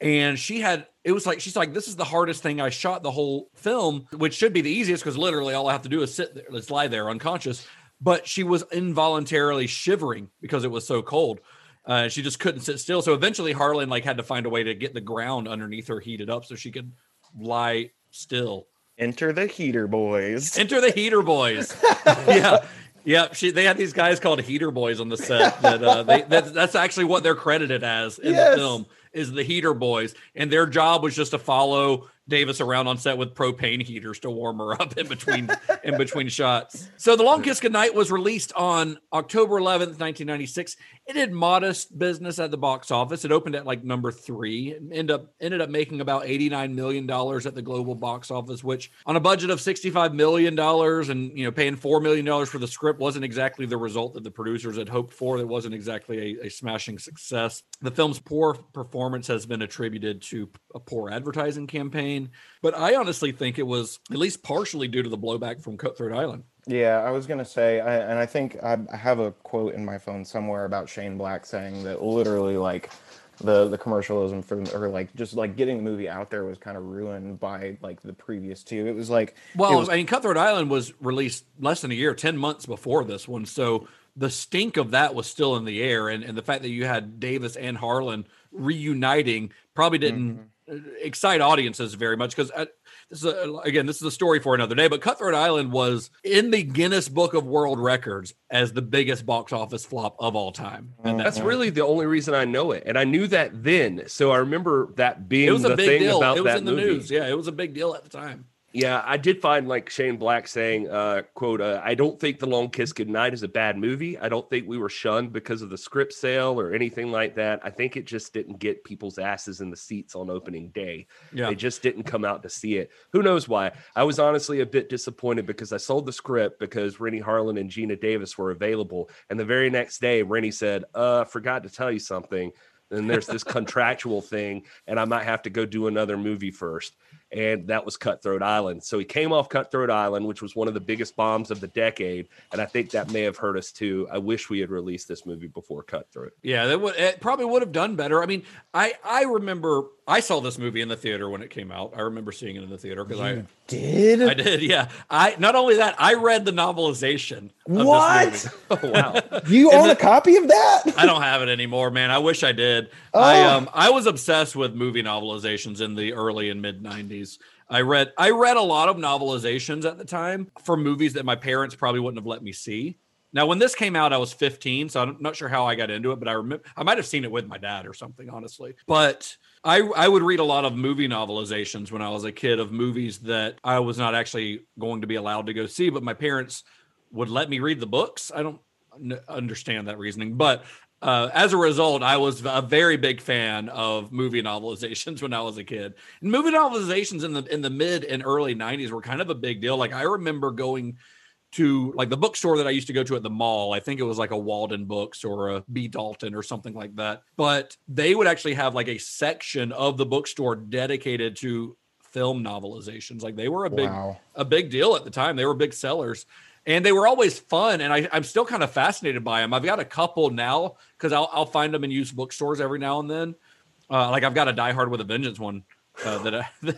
and she had it was like she's like, "This is the hardest thing I shot the whole film," which should be the easiest because literally all I have to do is sit there, let's lie there unconscious. But she was involuntarily shivering because it was so cold. Uh, she just couldn't sit still. So eventually, Harlin like had to find a way to get the ground underneath her heated up so she could lie still. Enter the heater boys. Enter the heater boys. yeah. Yeah, she, they had these guys called heater boys on the set. That uh, they that, that's actually what they're credited as in Yes. the film is the heater boys, and their job was just to follow Davis around on set with propane heaters to warm her up in between in between shots. So the Long Kiss Goodnight was released on October 11th, 1996. It did modest business at the box office. It opened at like number three. It ended up ended up making about 89 million dollars at the global box office, which on a budget of 65 million dollars and you know paying four million dollars for the script wasn't exactly the result that the producers had hoped for. It wasn't exactly a, a smashing success. The film's poor performance has been attributed to a poor advertising campaign, but I honestly think it was at least partially due to the blowback from Cutthroat Island. Yeah, I was gonna say, I, and I think I, have a quote in my phone somewhere about Shane Black saying that literally like the the commercialism for or like just like getting the movie out there was kind of ruined by like the previous two. It was like Well, was- I mean, Cutthroat Island was released less than a year, 10 months before this one. So the stink of that was still in the air. And, and the fact that you had Davis and Harlin reuniting probably didn't uh, excite audiences very much because uh, this is a, again, this is a story for another day. But Cutthroat Island was in the Guinness Book of World Records as the biggest box office flop of all time. And That's really the only reason I know it, and I knew that then. So I remember that being it was the a big thing deal. about It was that in the movie. news. Yeah, it was a big deal at the time. Yeah, I did find like Shane Black saying, uh, quote, uh, I don't think The Long Kiss Goodnight is a bad movie. I don't think we were shunned because of the script sale or anything like that. I think it just didn't get people's asses in the seats on opening day. Yeah. They just didn't come out to see it. Who knows why? I was honestly a bit disappointed because I sold the script because Renny Harlin and Geena Davis were available. And the very next day, Renny said, uh, forgot to tell you something. And there's this contractual thing, and I might have to go do another movie first. And that was Cutthroat Island. So he came off Cutthroat Island, which was one of the biggest bombs of the decade. And I think that may have hurt us too. I wish we had released this movie before Cutthroat. Yeah, that would it probably would have done better. I mean, I I remember I saw this movie in the theater when it came out. I remember seeing it in the theater because I did. I did. Yeah, I not only that I read the novelization. Of What? This movie. Oh wow! you own the- a copy of that? I don't have it anymore, man. I wish I did. I Oh. um I was obsessed with movie novelizations in the early and mid '90s. I read I read a lot of novelizations at the time for movies that my parents probably wouldn't have let me see. Now, when this came out, I was 15, so I'm not sure how I got into it, but I remember I might have seen it with my dad or something, honestly. But I I would read a lot of movie novelizations when I was a kid of movies that I was not actually going to be allowed to go see, but my parents would let me read the books. I don't n- understand that reasoning, but uh, as a result, I was a very big fan of movie novelizations when I was a kid. And movie novelizations in the in the mid and early '90s were kind of a big deal. Like I remember going to like the bookstore that I used to go to at the mall. I think it was like a Walden Books or a B Dalton or something like that. But they would actually have like a section of the bookstore dedicated to film novelizations. Like they were a big Wow. a big deal at the time. They were big sellers. And they were always fun. And I, I'm still kind of fascinated by them. I've got a couple now because I'll, I'll find them in used bookstores every now and then. Uh, like I've got a Die Hard with a Vengeance one uh, that I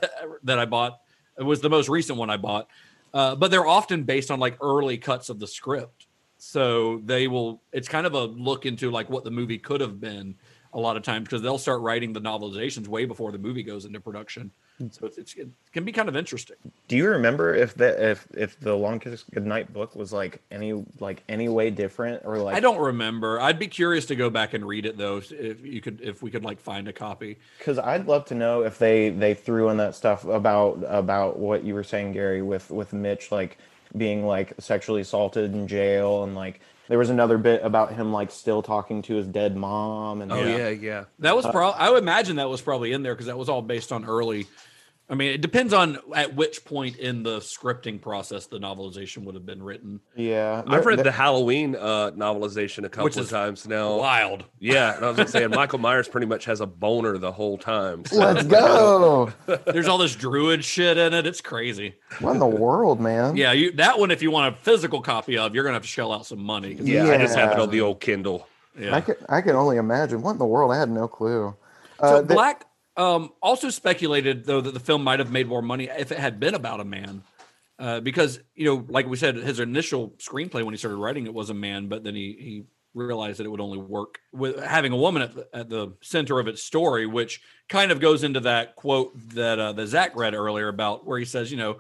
that I bought. It was the most recent one I bought, uh, but they're often based on like early cuts of the script. So they will. It's kind of a look into like what the movie could have been a lot of times because they'll start writing the novelizations way before the movie goes into production. So it's, it's, it can be kind of interesting. Do you remember if the if if the Long Kiss Goodnight book was like any like any way different or like I don't remember. I'd be curious to go back and read it though. If you could, if we could like find a copy. Because I'd love to know if they they threw in that stuff about about what you were saying, Gary, with with Mitch like being like sexually assaulted in jail and like there was another bit about him like still talking to his dead mom and Oh yeah, yeah. That was uh, probably. I would imagine that was probably in there because that was all based on early. I mean, it depends on at which point in the scripting process the novelization would have been written. Yeah, I've read the Halloween uh, novelization a couple Which of is times now. Wild. Yeah, and I was just saying, Michael Myers pretty much has a boner the whole time. so- Let's go. There's all this druid shit in it. It's crazy. what in the world, man? Yeah, you that one. If you want a physical copy of, you're gonna have to shell out some money. Yeah, I just have it on the old Kindle. Yeah. I can I can only imagine. What in the world? I had no clue. So Uh, the- Black um, also speculated though that the film might have made more money if it had been about a man, uh, because you know, like we said, his initial screenplay when he started writing it was a man, but then he he realized that it would only work with having a woman at the, at the center of its story, which kind of goes into that quote that uh, that Zach read earlier about where he says, you know,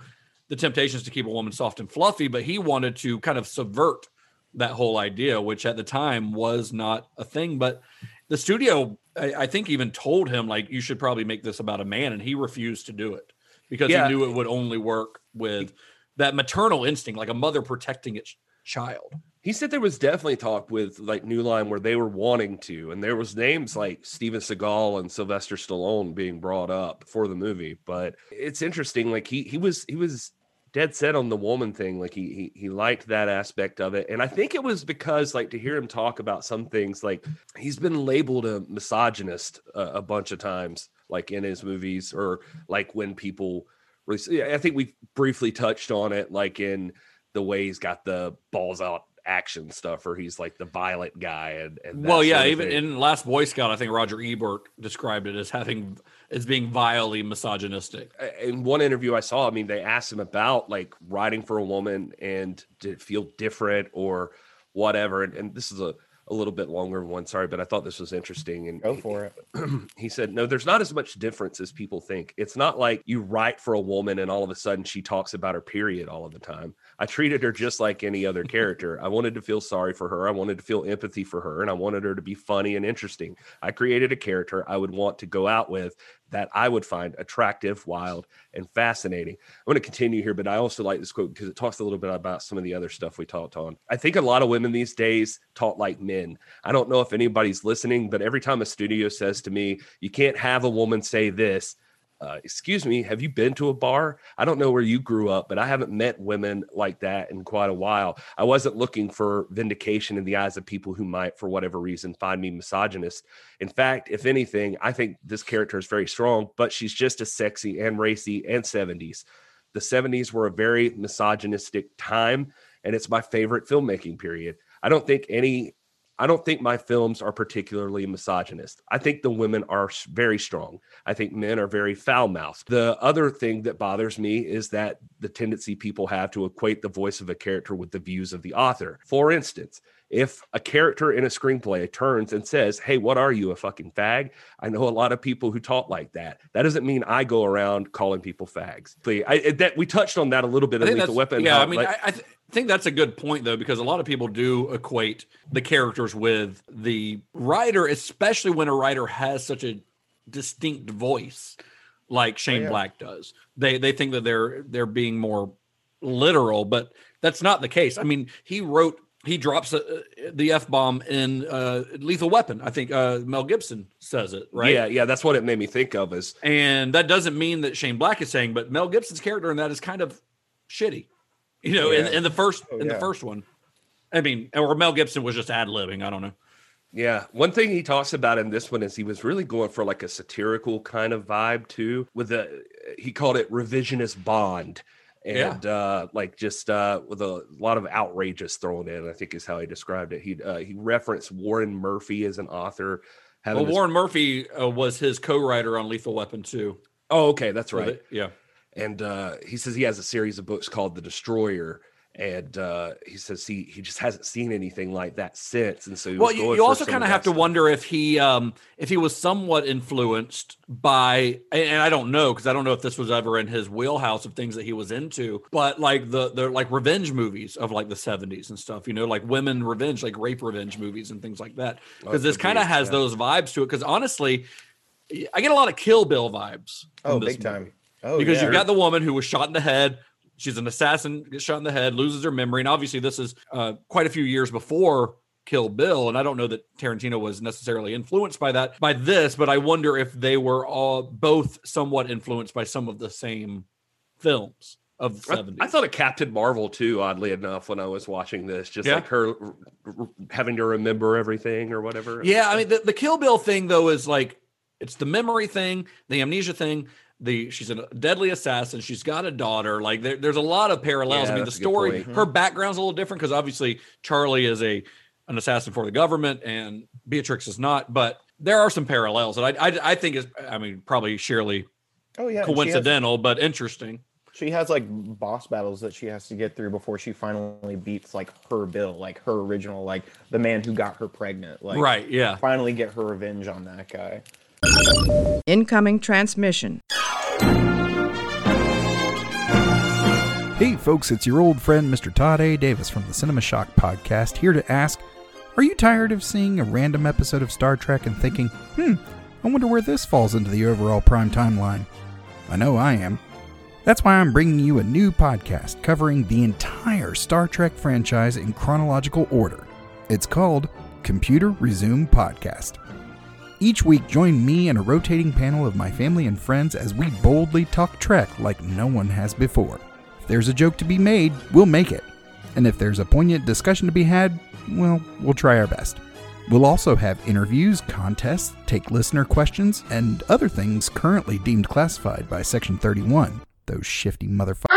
the temptation is to keep a woman soft and fluffy, but he wanted to kind of subvert that whole idea, which at the time was not a thing. But the studio, I, I think, even told him like you should probably make this about a man, and he refused to do it because Yeah. he knew it would only work with that maternal instinct, like a mother protecting its child. He said there was definitely talk with like New Line where they were wanting to, and there was names like Steven Seagal and Sylvester Stallone being brought up for the movie. But it's interesting, like he he was he was dead set on the woman thing, like he he he liked that aspect of it, and I think it was because like to hear him talk about some things, like he's been labeled a misogynist a, bunch of times, like in his movies or like when people. release- I think we briefly touched on it, like in the way he's got the balls out action stuff, or he's like the violent guy. And, and that well, yeah, sort of even thing. in Last Boy Scout, I think Roger Ebert described it as having as being vilely misogynistic. in one interview I saw, I mean, they asked him about like writing for a woman and did it feel different or whatever. And, and this is a, a little bit longer one, sorry, but I thought this was interesting. And Go for it. he said, No, there's not as much difference as people think. It's not like you write for a woman and all of a sudden she talks about her period all of the time. I treated her just like any other character. I wanted to feel sorry for her. I wanted to feel empathy for her, and I wanted her to be funny and interesting. I created a character I would want to go out with that I would find attractive, wild, and fascinating. I'm going to continue here, but I also like this quote because it talks a little bit about some of the other stuff we talked on. I think a lot of women these days talk like men. I don't know if anybody's listening, but every time a studio says to me, you can't have a woman say this, uh, excuse me, have you been to a bar? I don't know where you grew up, but I haven't met women like that in quite a while. I wasn't looking for vindication in the eyes of people who might, for whatever reason, find me misogynist. In fact, if anything, I think this character is very strong, but she's just as sexy and racy and 70s. The 70s were a very misogynistic time, and it's my favorite filmmaking period. I don't think any I don't think my films are particularly misogynist. I think the women are very strong. I think men are very foul mouthed. The other thing that bothers me is that the tendency people have to equate the voice of a character with the views of the author. For instance, if a character in a screenplay turns and says, Hey, what are you, a fucking fag? I know a lot of people who talk like that. That doesn't mean I go around calling people fags. I, that, we touched on that a little bit in Lethal Weapon. Yeah, I mean, I, I th- think that's a good point though, because a lot of people do equate the characters with the writer, especially when a writer has such a distinct voice, like Shane yeah. Black does. They they think that they're they're being more literal, but that's not the case. I mean, he wrote. He drops uh, the f bomb in uh, Lethal Weapon. I think uh, Mel Gibson says it, right? Yeah, yeah, that's what it made me think of. Is And that doesn't mean that Shane Black is saying, but Mel Gibson's character in that is kind of shitty. You know, in, Yeah. in the first Oh, in the first one. I mean, or Mel Gibson was just ad libbing. I don't know. Yeah, one thing he talks about in this one is he was really going for like a satirical kind of vibe too. With the he called it revisionist bond, and uh, like just uh, with a lot of outrageous thrown in. I think is how he described it. He uh, he referenced Warren Murphy as an author. Well, this- Warren Murphy uh, was his co-writer on Lethal Weapon 2. Oh, okay, that's right. yeah. And uh, he says he has a series of books called The Destroyer, and uh, he says he he just hasn't seen anything like that since. And so he Well, was you, going you for also kind of that have to wonder if he um if he was somewhat influenced by and and I don't know because I don't know if this was ever in his wheelhouse of things that he was into, but like the the like revenge movies of like the 70s and stuff, you know, like women revenge, like rape revenge movies and things like that. Oh, Because this kind of has yeah. those vibes to it. Because honestly, I get a lot of Kill Bill vibes. Oh, this big time. Movie. Oh, because yeah. you've got the woman who was shot in the head. She's an assassin, gets shot in the head, loses her memory, and obviously this is uh, quite a few years before Kill Bill. And I don't know that Tarantino was necessarily influenced by that by this, but I wonder if they were all both somewhat influenced by some of the same films of the I, I thought of Captain Marvel too, oddly enough, when I was watching this, just Yeah. like her r- r- having to remember everything or whatever. Yeah, I mean the, the Kill Bill thing though is like it's the memory thing, the amnesia thing. The she's a deadly assassin. She's got a daughter. Like there, there's a lot of parallels. Yeah, I mean, the that's a good story, her mm-hmm. background's a little different because obviously Charlie is a an assassin for the government and Beatrix is not. But there are some parallels, and I I, I think is I mean probably sheerly Oh yeah, and she has- coincidental, but interesting. She has like boss battles that she has to get through before she finally beats like her bill, like her original, like the man who got her pregnant. Like Right, yeah. Finally get her revenge on that guy. Incoming transmission. Hey, folks, it's your old friend Mr. Todd A. Davis from the Cinema Shock podcast here to ask Are you tired of seeing a random episode of Star Trek and thinking, hmm, I wonder where this falls into the overall prime timeline? I know I am. That's why I'm bringing you a new podcast covering the entire Star Trek franchise in chronological order. It's called Computer Resume Podcast. Each week, join me and a rotating panel of my family and friends as we boldly talk Trek like no one has before. If there's a joke to be made, we'll make it. And if there's a poignant discussion to be had, well, we'll try our best. We'll also have interviews, contests, take listener questions, and other things currently deemed classified by Section 31. Those shifty motherfuckers.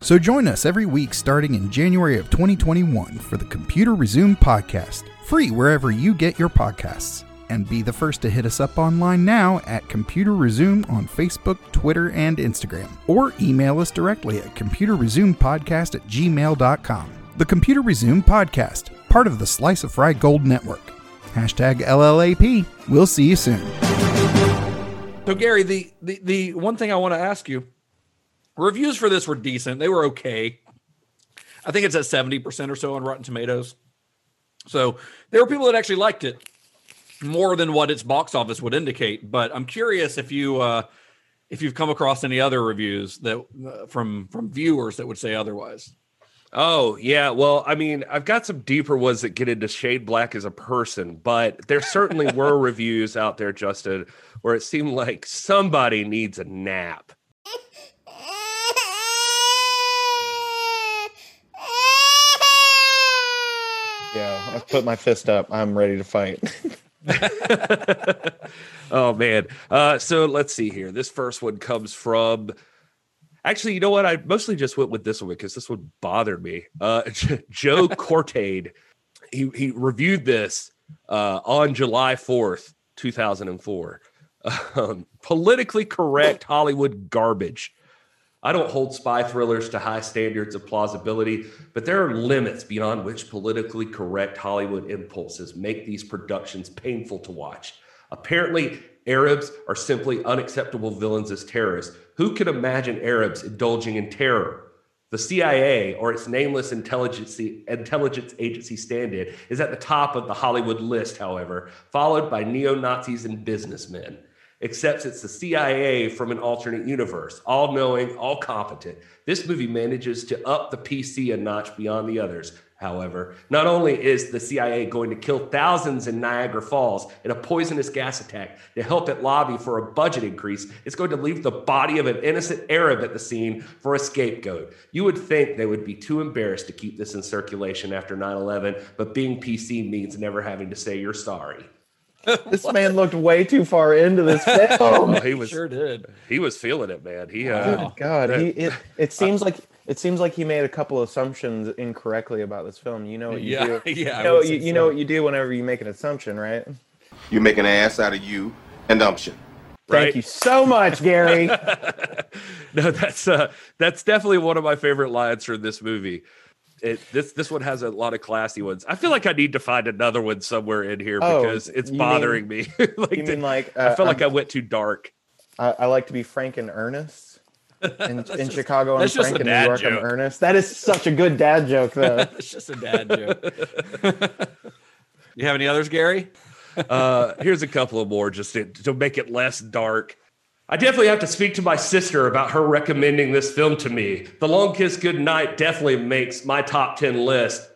So join us every week starting in January of 2021 for the Computer Resume podcast, free wherever you get your podcasts. And be the first to hit us up online now at Computer Resume on Facebook, Twitter, and Instagram. Or email us directly at computerresumepodcast at gmail.com. The Computer Resume podcast, part of the Slice of Fried Gold Network. Hashtag LLAP. We'll see you soon. So Gary, the the the one thing I want to ask you, reviews for this were decent. They were okay. I think it's at seventy percent or so on Rotten Tomatoes. So there were people that actually liked it more than what its box office would indicate. But I'm curious if you uh, if you've come across any other reviews that uh, from from viewers that would say otherwise. Oh, yeah. Well, I mean, I've got some deeper ones that get into Shane Black as a person, but there certainly were reviews out there, Justin, where it seemed like somebody needs a nap. Yeah, I've put my fist up. I'm ready to fight. oh man. Uh, so let's see here. This first one comes from. Actually, you know what? I mostly just went with this one because this one bothered me. Uh, Joe Cortade, he he reviewed this uh, on July fourth, two thousand and four. Um, politically correct Hollywood garbage. I don't hold spy thrillers to high standards of plausibility, but there are limits beyond which politically correct Hollywood impulses make these productions painful to watch. Apparently, Arabs are simply unacceptable villains as terrorists. Who could imagine Arabs indulging in terror? The CIA, or its nameless intelligence, intelligence agency stand in, is at the top of the Hollywood list, however, followed by neo Nazis and businessmen except it's the CIA from an alternate universe, all knowing, all competent. This movie manages to up the PC a notch beyond the others. However, not only is the CIA going to kill thousands in Niagara Falls in a poisonous gas attack to help it lobby for a budget increase, it's going to leave the body of an innocent Arab at the scene for a scapegoat. You would think they would be too embarrassed to keep this in circulation after 9 11, but being PC means never having to say you're sorry. this man looked way too far into this film. Oh, he was sure did. He was feeling it, man. He uh, Good God, he it, it seems like it seems like he made a couple assumptions incorrectly about this film. You know what you Yeah, do. yeah, I You know, would you, say you know so. what you do whenever you make an assumption, right? You make an ass out of you and umption. Thank Right. you so much, Gary. no, that's uh, that's definitely one of my favorite lines from this movie. It, this this one has a lot of classy ones. I feel like I need to find another one somewhere in here Oh, because it's you bothering me. like you mean like I uh, feel like I went too dark. I, I like to be frank and earnest. In, in Chicago, I'm that's just frank. a In New York, joke. I'm earnest. That is such a good dad joke, though. it's just a dad joke. you have any others, Gary? Uh, here's a couple of more just to, to make it less dark. I definitely have to speak to my sister about her recommending this film to me. The Long Kiss Goodnight definitely makes my top 10 list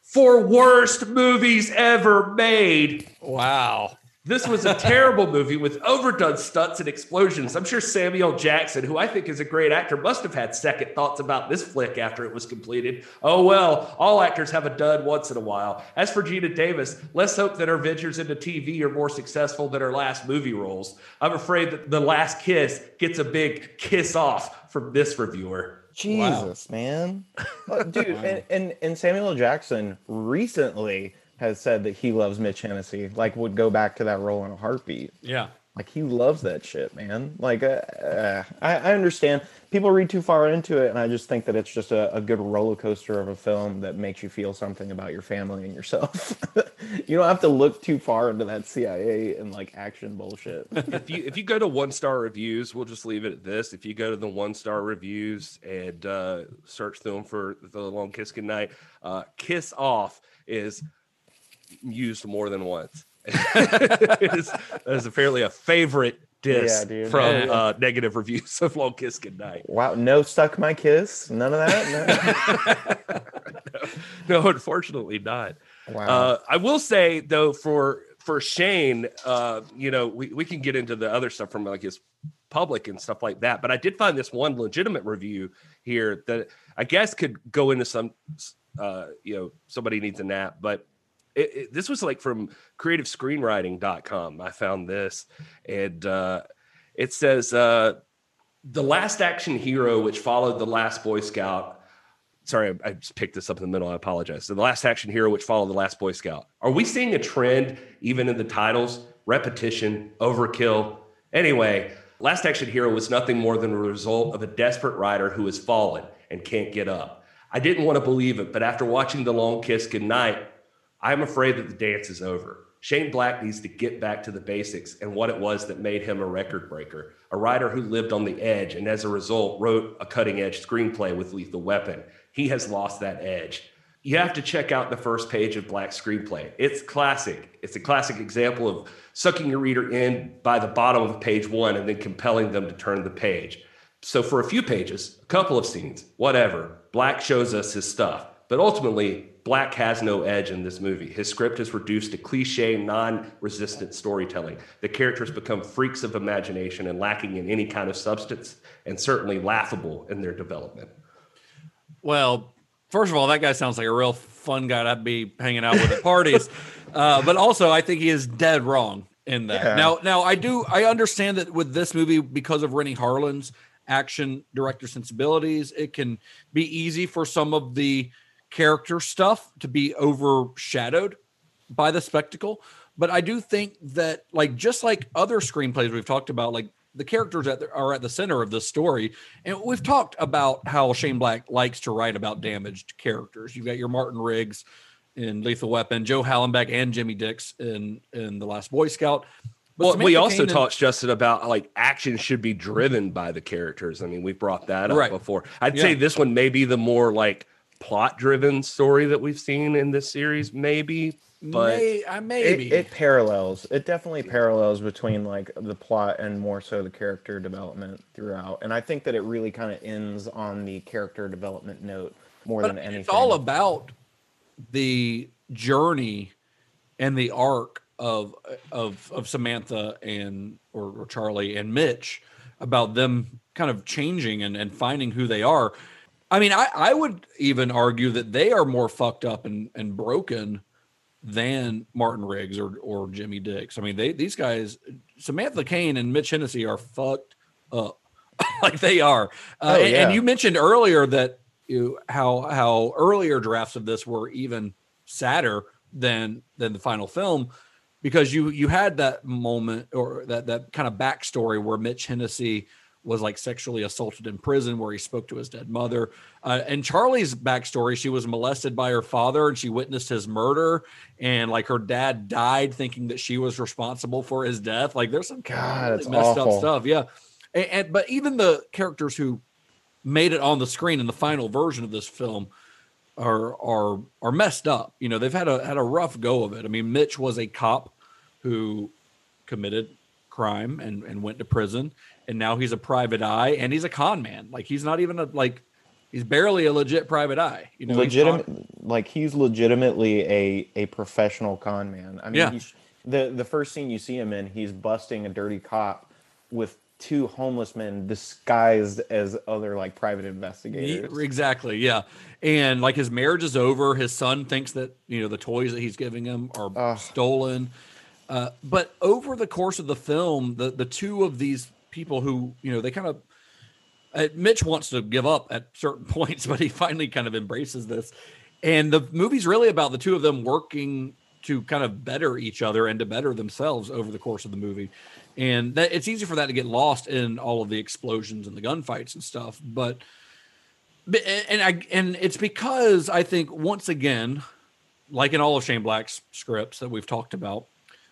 for worst movies ever made. Wow. This was a terrible movie with overdone stunts and explosions. I'm sure Samuel Jackson, who I think is a great actor, must have had second thoughts about this flick after it was completed. Oh well, all actors have a dud once in a while. As for Geena Davis, let's hope that her ventures into TV are more successful than her last movie roles. I'm afraid that The Last Kiss gets a big kiss off from this reviewer. Jesus, man, Uh, dude, and, and and Samuel Jackson recently has said that he loves Mitch Hennessy. Like, would go back to that role in a heartbeat. Yeah. Like he loves that shit, man. Like, uh, uh, I, I understand people read too far into it, and I just think that it's just a, a good roller coaster of a film that makes you feel something about your family and yourself. you don't have to look too far into that CIA and like action bullshit. if you if you go to one star reviews, we'll just leave it at this. If you go to the one star reviews and uh, search them for the long kiss goodnight, uh, kiss off is used more than once. it is, that is apparently a favorite disc Yeah, from Yeah, yeah. Uh, negative reviews of long kiss goodnight. Wow, no stuck my kiss, none of that. No. no, unfortunately not. Wow. Uh, I will say though, for for Shane, uh, you know, we, we can get into the other stuff from like his public and stuff like that. But I did find this one legitimate review here that I guess could go into some, uh, you know, somebody needs a nap. But it, it, this was like from creativescreenwriting.com. I found this, and uh, it says uh, the last action hero, which followed the last Boy Scout sorry, I, I just picked this up in the middle. I apologize. So the last action hero, which followed the last Boy Scout. Are we seeing a trend even in the titles? Repetition, overkill. Anyway, last action hero was nothing more than a result of a desperate rider who has fallen and can't get up. I didn't want to believe it, but after watching The Long Kiss Goodnight, I'm afraid that the dance is over. Shane Black needs to get back to the basics and what it was that made him a record breaker, a writer who lived on the edge and as a result wrote a cutting edge screenplay with Lethal Weapon. He has lost that edge. You have to check out the first page of Black's screenplay. It's classic. It's a classic example of sucking your reader in by the bottom of page one and then compelling them to turn the page. So, for a few pages, a couple of scenes, whatever, Black shows us his stuff. But ultimately, Black has no edge in this movie. His script is reduced to cliche, non resistant storytelling. The characters become freaks of imagination and lacking in any kind of substance, and certainly laughable in their development. Well, first of all, that guy sounds like a real fun guy to be hanging out with at parties. uh, but also, I think he is dead wrong in that. Yeah. Now, now I do I understand that with this movie because of Renny Harlin's action director sensibilities, it can be easy for some of the character stuff to be overshadowed by the spectacle. But I do think that, like, just like other screenplays we've talked about, like the characters that are at the center of the story, and we've talked about how Shane Black likes to write about damaged characters. You've got your Martin Riggs in Lethal Weapon, Joe Hallenbeck, and Jimmy Dix in in The Last Boy Scout. But well, we also Kane and- talked, Justin, about like action should be driven by the characters. I mean, we brought that up Right. before. I'd Yeah. say this one may be the more like plot driven story that we've seen in this series, maybe. But May, I maybe It, it parallels. It definitely parallels between like the plot and more so the character development throughout. And I think that it really kind of ends on the character development note more But than anything. It's all about the journey and the arc of of of Samantha and or, or Charlie and Mitch about them kind of changing and, and finding who they are. I mean, I, I would even argue that they are more fucked up and, and broken than Martin Riggs or or Jimmy Dix. I mean, they these guys, Samantha Caine and Mitch Hennessy are fucked up, like they are. Uh, Oh, and, yeah. and you mentioned earlier that you how how earlier drafts of this were even sadder than than the final film because you you had that moment or that that kind of backstory where Mitch Hennessy was like sexually assaulted in prison where he spoke to his dead mother uh, and charlie's backstory she was molested by her father and she witnessed his murder and like her dad died thinking that she was responsible for his death like there's some God, really messed awful. up stuff yeah and, and but even the characters who made it on the screen in the final version of this film are are are messed up. You know, they've had a had a rough go of it. I mean, Mitch was a cop who committed crime and and went to prison, and now he's a private eye and he's a con man. Like he's not even a like he's barely a legit private eye. You know, legitimate like he's legitimately a a professional con man i mean Yeah. the the first scene you see him in he's busting a dirty cop with two homeless men disguised as other like private investigators Exactly. Yeah. And like his marriage is over. His son thinks that, you know, the toys that he's giving him are stolen. Uh, but over the course of the film, the, the two of these people who, you know, they kind of, uh, Mitch wants to give up at certain points, but he finally kind of embraces this. And the movie's really about the two of them working to kind of better each other and to better themselves over the course of the movie. And that it's easy for that to get lost in all of the explosions and the gunfights and stuff. But and I and it's because I think once again, like in all of Shane Black's scripts that we've talked about,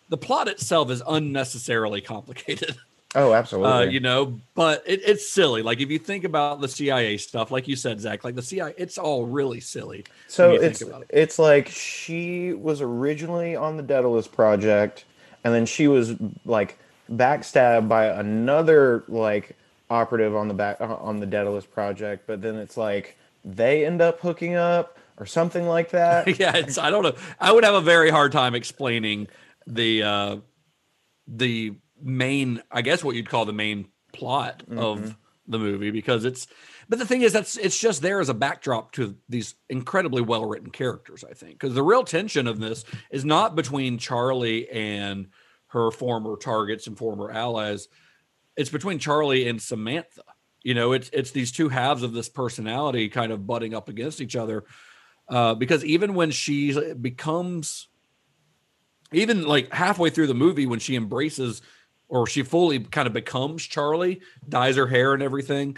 the plot itself is unnecessarily complicated. Oh absolutely Uh, you know, but it, it's silly. Like if you think about the CIA stuff, like you said, Zach, like the CIA, it's all really silly. So it's it. it's like she was originally on the Daedalus project, and then she was like backstabbed by another like operative on the back uh, on the Daedalus project. But then it's like they end up hooking up or something like that. yeah, it's I don't know. I would have a very hard time explaining the uh the main, I guess what you'd call the main plot of the movie because it's but the thing is that's it's just there as a backdrop to these incredibly well written characters, I think. Because the real tension of this is not between Charlie and her former targets and former allies. It's between Charlie and Samantha. You know, it's it's these two halves of this personality kind of butting up against each other. Uh, because even when she becomes, even like halfway through the movie, when she embraces or she fully kind of becomes Charlie, dyes her hair and everything,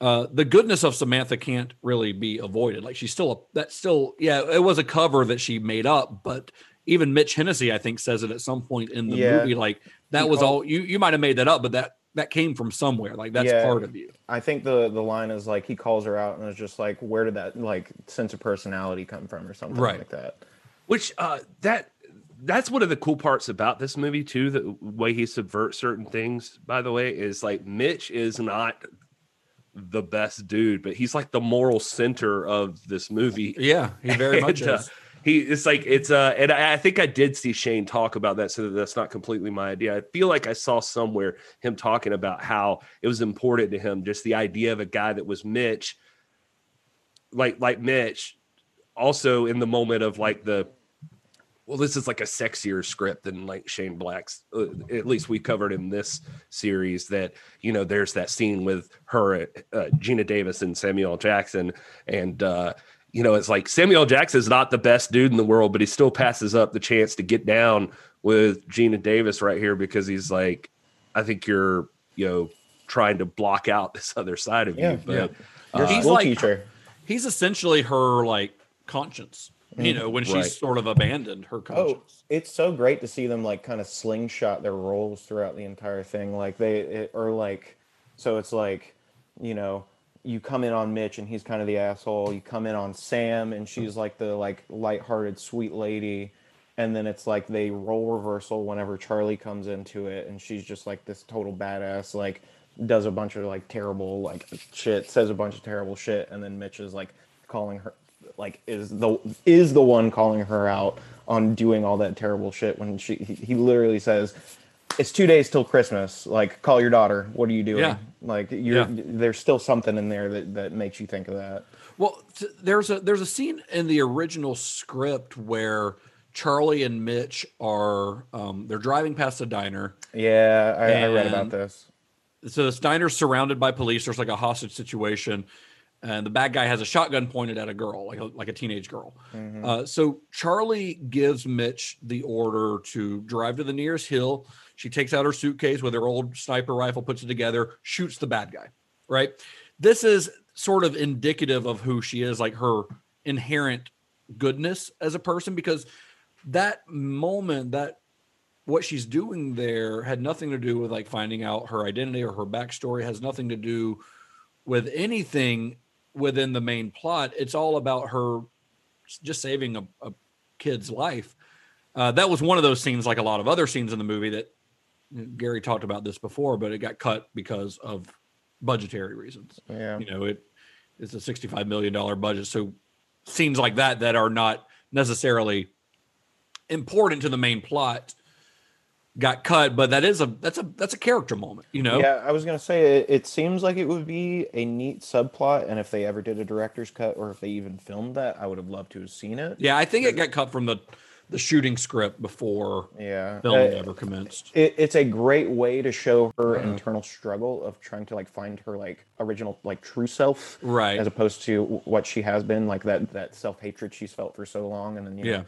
uh, the goodness of Samantha can't really be avoided. Like she's still a, that's still yeah, it was a cover that she made up, but even Mitch Hennessy, I think, says it at some point in the Yeah. movie. Like that He was called- all you you might have made that up, but that that came from somewhere. Like that's Yeah. part of you. I think the the line is like he calls her out and is just like, where did that like sense of personality come from or something Right. like that. Which uh that that's one of the cool parts about this movie too. The way he subverts certain things, by the way, is like Mitch is not the best dude, but he's like the moral center of this movie. Yeah, he very much And, uh, is. he it's like it's uh and I, I think I did see Shane talk about that, so that that's not completely my idea. I feel like I saw somewhere him talking about how it was important to him, just the idea of a guy that was Mitch, like like Mitch, also in the moment of like the well, this is like a sexier script than like Shane Black's. Uh, at least we covered in this series that you know there's that scene with her, uh, Geena Davis and Samuel Jackson, and uh, you know it's like Samuel L. Jackson is not the best dude in the world, but he still passes up the chance to get down with Geena Davis right here because he's like, I think you're you know trying to block out this other side of Yeah, you, but Your uh, school like- teacher. He's essentially her like conscience. You know, when she's Right. sort of abandoned her oh, conscience. Oh, it's so great to see them like kind of slingshot their roles throughout the entire thing. Like they it, or like, so it's like, you know, you come in on Mitch and he's kind of the asshole. You come in on Sam and she's mm-hmm. like the like lighthearted sweet lady, and then it's like they role reversal whenever Charlie comes into it and she's just like this total badass like does a bunch of like terrible like shit says a bunch of terrible shit and then Mitch is like calling her like is the is the one calling her out on doing all that terrible shit when she he, he literally says it's two days till christmas like call your daughter what are you doing Yeah. like you're Yeah. there's still something in there that that makes you think of that Well, t- there's a there's a scene in the original script where Charlie and Mitch are um, they're driving past a diner. Yeah, I, I read about this. So this diner's surrounded by police. There's like a hostage situation, and the bad guy has a shotgun pointed at a girl, like a, like a teenage girl. Mhm. Uh, so Charlie gives Mitch the order to drive to the nearest hill. She takes out her suitcase with her old sniper rifle, puts it together, shoots the bad guy. Right. This is sort of indicative of who she is, like her inherent goodness as a person, because that moment, that what she's doing there had nothing to do with like finding out her identity or her backstory, has nothing to do with anything within the main plot. It's all about her just saving a, a kid's life. Uh, that was one of those scenes, like a lot of other scenes in the movie, that Gary talked about this before, but it got cut because of budgetary reasons. Yeah. You know, it it's a $65 million budget. So scenes like that that are not necessarily important to the main plot got cut, but that is a that's a that's a character moment, you know? Yeah, I was gonna say it, it seems like it would be a neat subplot, and if they ever did a director's cut, or if they even filmed that, I would have loved to have seen it. Yeah, I think it got cut from the the shooting script before yeah filming Uh, ever commenced. It, it's a great way to show her internal struggle of trying to like find her like original like true self, Right. As opposed to what she has been like that that self hatred she's felt for so long, and then you know, Yeah.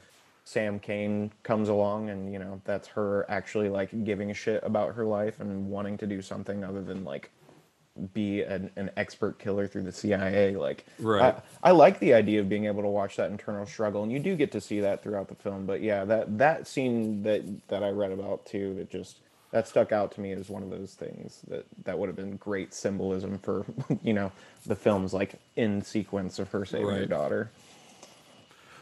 Sam Caine comes along, and you know that's her actually like giving a shit about her life and wanting to do something other than like be an, an expert killer through the CIA. Like, Right. I, I like the idea of being able to watch that internal struggle, and you do get to see that throughout the film. But yeah, that that scene that that I read about too, that just that stuck out to me as one of those things that that would have been great symbolism for you know the film's like in sequence of her saving her daughter.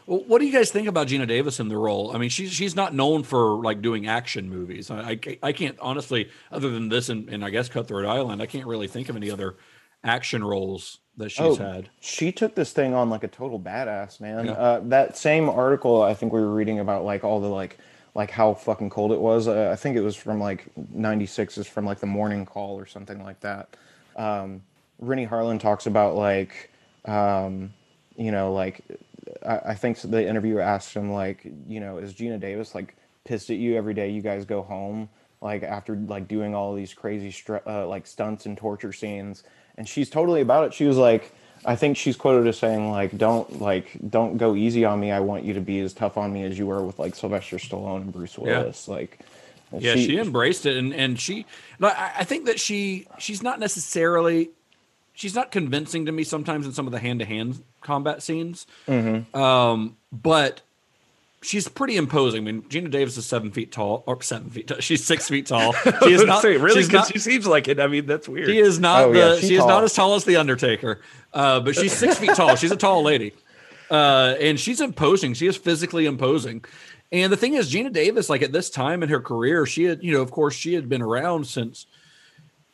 Well, what do you guys think about Geena Davis in the role? I mean, she's she's not known for like doing action movies. I I, I can't honestly, other than this and, and I guess Cutthroat Island, I can't really think of any other action roles that she's had. She took this thing on like a total badass, man. Yeah. Uh, that same article I think we were reading about like all the like like how fucking cold it was. Uh, I think it was from like '96 is from like the Morning Call or something like that. Um, Renny Harlin talks about like um, you know like I, I think the interviewer asked him like you know is Geena Davis like pissed at you every day you guys go home like after like doing all these crazy str- uh, like stunts and torture scenes? And she's totally about it. She was like i think she's quoted as saying like don't like don't go easy on me. I want you to be as tough on me as you were with like sylvester stallone and bruce Yeah. willis. Like Yeah, she, embraced it, and and she, I think that she she's not necessarily, she's not convincing to me sometimes in some of the hand to hand combat scenes, Mhm. um, but she's pretty imposing. I mean, Geena Davis is seven feet tall, or seven feet. Tall. She's six feet tall. She is not say, really she's 'Cause not- she seems like it. I mean, that's weird. She is not Oh, the. yeah, she is not as tall as the Undertaker, uh, but she's six feet tall. She's a tall lady, uh, and she's imposing. She is physically imposing. And the thing is, Geena Davis, like at this time in her career, she had, you know, of course, she had been around since.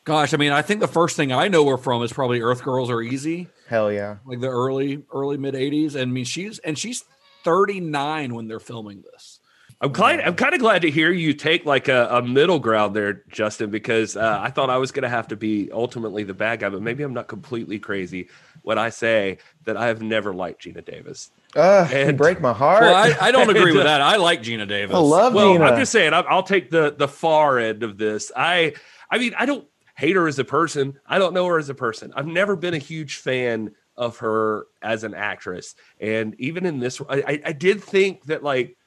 Gosh, I mean, I think the first thing I know her from is probably Earth Girls Are Easy, hell yeah like the early, early mid '80s. And I mean, she's and she's 39 when they're filming this. I'm kind. I'm kind of glad to hear you take like a, a middle ground there, Justin, because uh, I thought I was going to have to be ultimately the bad guy, but maybe I'm not completely crazy when I say that I have never liked Geena Davis. uh, you And- break my heart Well, I, I don't agree with that. I like Geena Davis. I love Well, Geena. I'm just saying. I'll, I'll take the the far end of this. I. I mean, I don't hate her as a person. I don't know her as a person. I've never been a huge fan of her as an actress, and even in this, I, I, did think that like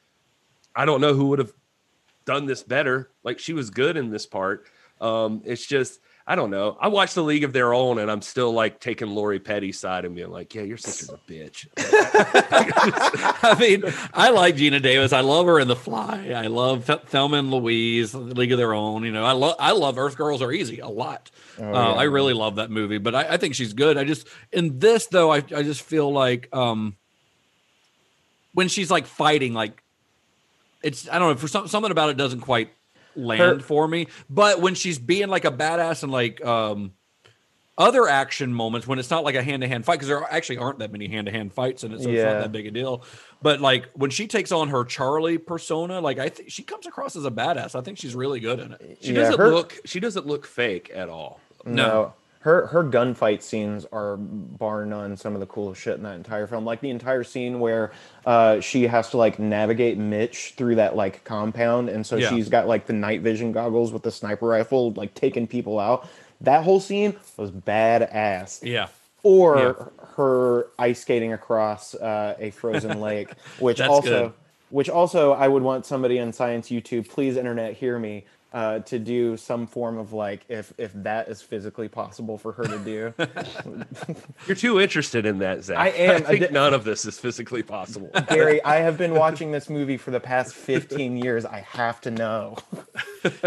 I don't know who would have done this better. Like she was good in this part. Um, it's just I don't know. I watched the League of Their Own, and I'm still like taking Lori Petty's side and being like, "Yeah, your sister's a bitch." I mean, I like Geena Davis. I love her in The Fly. I love Th- Thelma and Louise, League of Their Own. You know, I love I love Earth Girls Are Easy a lot. Oh, uh. I really love that movie, but I, I think she's good. I just in this though, I I just feel like um when she's like fighting, like it's I don't know for some something about it doesn't quite land Her- for me. But when she's being like a badass and like um other action moments when it's not like a hand to hand fight because there actually aren't that many hand to hand fights in it, so it's not that big a deal. But like when she takes on her Charlie persona, like I think she comes across as a badass. I think she's really good in it. She Yeah, doesn't her- look. She doesn't look fake at all. No. Her her gunfight scenes are bar none some of the coolest shit in that entire film. Like the entire scene where uh, she has to like navigate Mitch through that like compound, and so Yeah. she's got like the night vision goggles with the sniper rifle, like taking people out. That whole scene was badass. Yeah. Or Yeah. her ice skating across uh, a frozen lake, which also good. which also I would want somebody on Science YouTube, please internet hear me, uh, to do some form of like if if that is physically possible for her to do. You're too interested in that, Zach. I am. I think I none of this is physically possible. Gary, I have been watching this movie for the past 15 years. I have to know.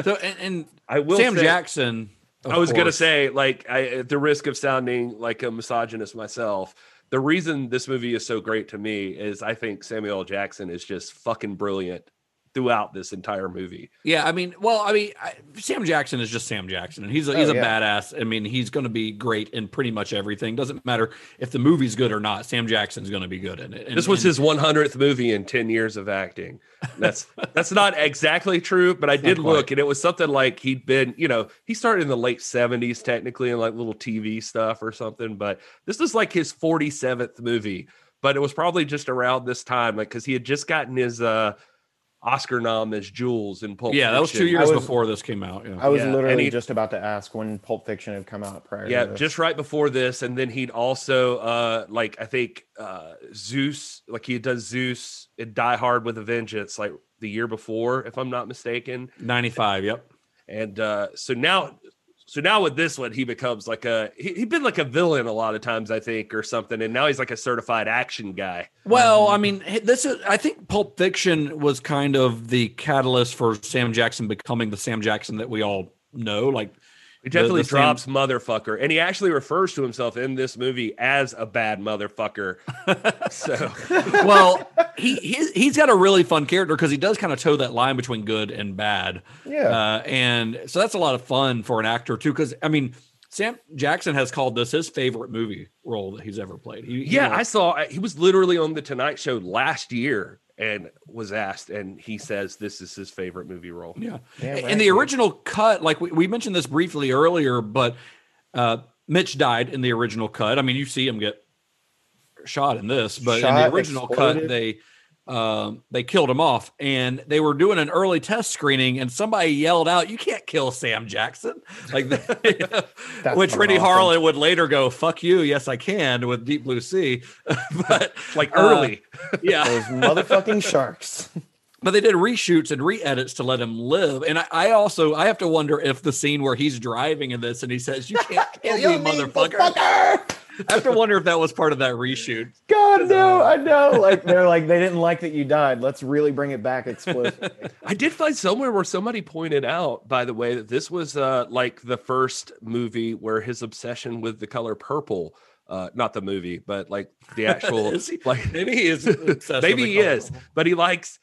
So and, and I will Sam say- Jackson. I was gonna say, like, I, at the risk of sounding like a misogynist myself, the reason this movie is so great to me is I think Samuel Jackson is just fucking brilliant throughout this entire movie. Yeah, I mean, well, I mean, I, Sam Jackson is just Sam Jackson, and he's a, he's Oh, a yeah. badass. I mean, he's going to be great in pretty much everything. Doesn't matter if the movie's good or not. Sam Jackson's going to be good in it. And- this was and- his 100th movie in 10 years of acting. That's that's not exactly true, but I did look and it was something like he'd been, you know, he started in the late 70s technically in like little TV stuff or something, but this is like his 47th movie, but it was probably just around this time like cuz he had just gotten his uh Oscar nom as Jules in Pulp yeah, that was two years was- before this came out. Yeah. I was Yeah, literally he- just about to ask when Pulp Fiction had come out prior yeah to this. just right before this and then he'd also uh like i think uh zeus like he had done zeus and die hard with a vengeance like the year before if i'm not mistaken 95, yep. and uh so now so now with this one he becomes like a he, he'd been like a villain a lot of times i think or something and now he's like a certified action guy Well, I mean, this is. I think Pulp Fiction was kind of the catalyst for Sam Jackson becoming the Sam Jackson that we all know. Like, he definitely the Sam- drops motherfucker and he actually refers to himself in this movie as a bad motherfucker so well, he he's, he's got a really fun character because he does kind of toe that line between good and bad. Yeah. Uh, and so that's a lot of fun for an actor too. Because I mean, Sam Jackson has called this his favorite movie role that he's ever played. He, he Yeah, won't- I saw he was literally on the Tonight Show last year and was asked, and he says this is his favorite movie role. Yeah. Damn In right, the original cut, like we, we mentioned this briefly earlier, but uh, Mitch died in the original cut. I mean, you see him get shot in this, but in the original exploded. cut, they um, they killed him off, and they were doing an early test screening, and somebody yelled out, "You can't kill Sam Jackson!" Like, that, which Renny awesome. Harlin would later go, "Fuck you, yes I can" with Deep Blue Sea, but Like uh, early. yeah, Those motherfucking sharks. But they did reshoots and re-edits to let him live. And I, I also I have to wonder if the scene where he's driving in this and he says, "You can't kill me, motherfucker." I have to wonder if that was part of that reshoot. God no, I know. Like they're like they didn't like that you died. Let's really bring it back explosively. I did find somewhere where somebody pointed out, by the way, that this was uh, like the first movie where his obsession with the color purple. Uh, not the movie, but like the actual, he- like Maybe he is. obsessed with maybe he is, but he likes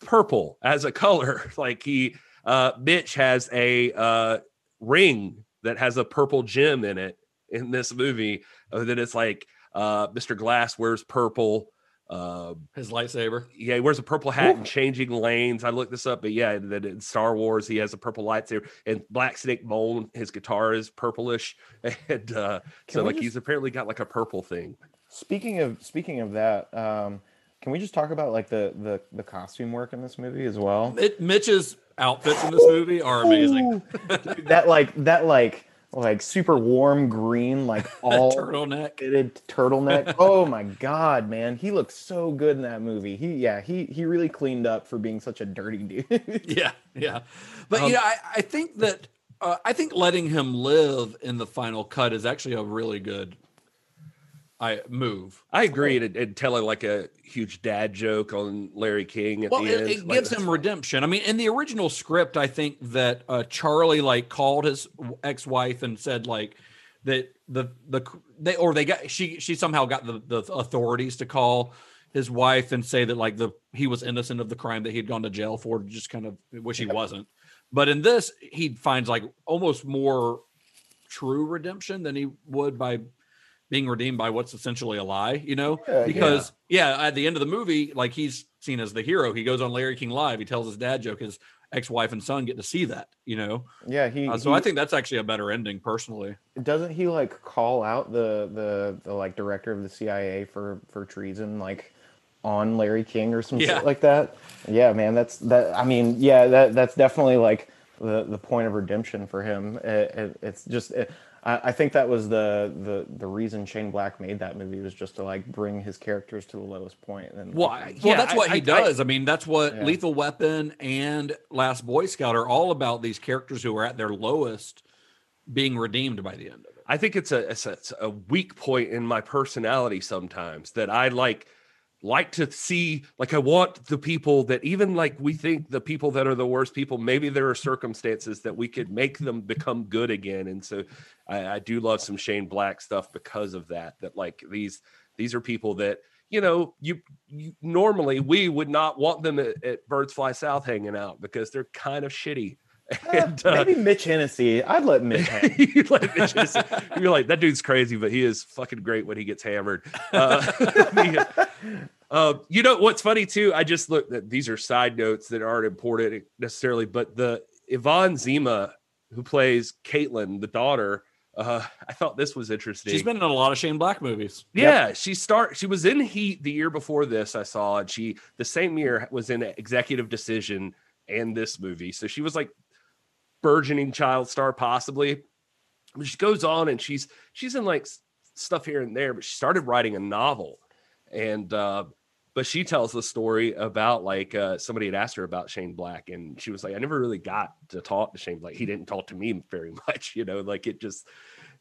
purple as a color. Like he, uh, Mitch has a uh, ring that has a purple gem in it in this movie. Uh, that it's like uh, Mr. Glass wears purple. Uh, His lightsaber. yeah, he wears a purple hat and changing lanes. I looked this up, but yeah, that in Star Wars he has a purple lightsaber, and Black Snake Moan, his guitar is purplish, and uh, so like just- he's apparently got like a purple thing. Speaking of speaking of that, um, can we just talk about like the the the costume work in this movie as well? It, Mitch's outfits in this movie are amazing. that like that like like super warm green like all turtleneck. fitted turtleneck. oh my god, man, he looks so good in that movie. He yeah, he he really cleaned up for being such a dirty dude. Yeah, yeah. But Um, you know, I, I think that uh, I think letting him live in the final cut is actually a really good I move. I agree, and, and telling like a huge dad joke on Larry King at Well, the it, end. it like, gives him redemption. I mean, in the original script, I think that uh, Charlie like called his ex-wife and said like that the the they or they got she she somehow got the the authorities to call his wife and say that like the he was innocent of the crime that he'd gone to jail for, just kind of wish he wasn't. But in this, he finds like almost more true redemption than he would by being redeemed by what's essentially a lie, you know? Yeah, because yeah. at the end of the movie, like he's seen as the hero. He goes on Larry King Live. He tells his dad joke. His ex-wife and son get to see that. You know. Yeah, he. Uh, so he- I think that's actually a better ending, personally. doesn't he like call out the the the like director of the CIA for for treason like on Larry King or some Yeah. shit like that? Yeah, man, that's that. I mean, yeah, that that's definitely like the the point of redemption for him. It, it, it's just. It, I I think that was the, the the reason Shane Black made that movie was just to like bring his characters to the lowest point. And Well, I- well, that's what he does. I, mean, that's what Yeah. Lethal Weapon and Last Boy Scout are all about. These characters who are at their lowest being redeemed by the end of it. I think it's a, it's a it's a weak point in my personality sometimes that I like like to see like I want the people that even like we think the people that are the worst people maybe there are circumstances that we could make them become good again and so I, I do love some Shane Black stuff because of that that like these these are people that you know you, you normally we would not want them at, at Birds Fly South hanging out because they're kind of shitty and uh, maybe Mitch Hennessy. I'd let Mitch. hang. you let Mitch just- you're like that dude's crazy, but he is fucking great when he gets hammered. Uh, the, uh, you know what's funny too? I just looked that these are side notes that aren't important necessarily, but the Yvonne Zima who plays Caitlin, the daughter. Uh, I thought this was interesting. She's been in a lot of Shane Black movies. Yeah, she start she was in Heat the year before this I saw and she the same year was in Executive Decision and this movie. So she was like burgeoning child star possibly. But she goes on and she's she's in like stuff here and there, but she started writing a novel. And uh but she tells the story about like uh somebody had asked her about Shane Black and she was like I never really got to talk to Shane Black. He didn't talk to me very much, you know, like it just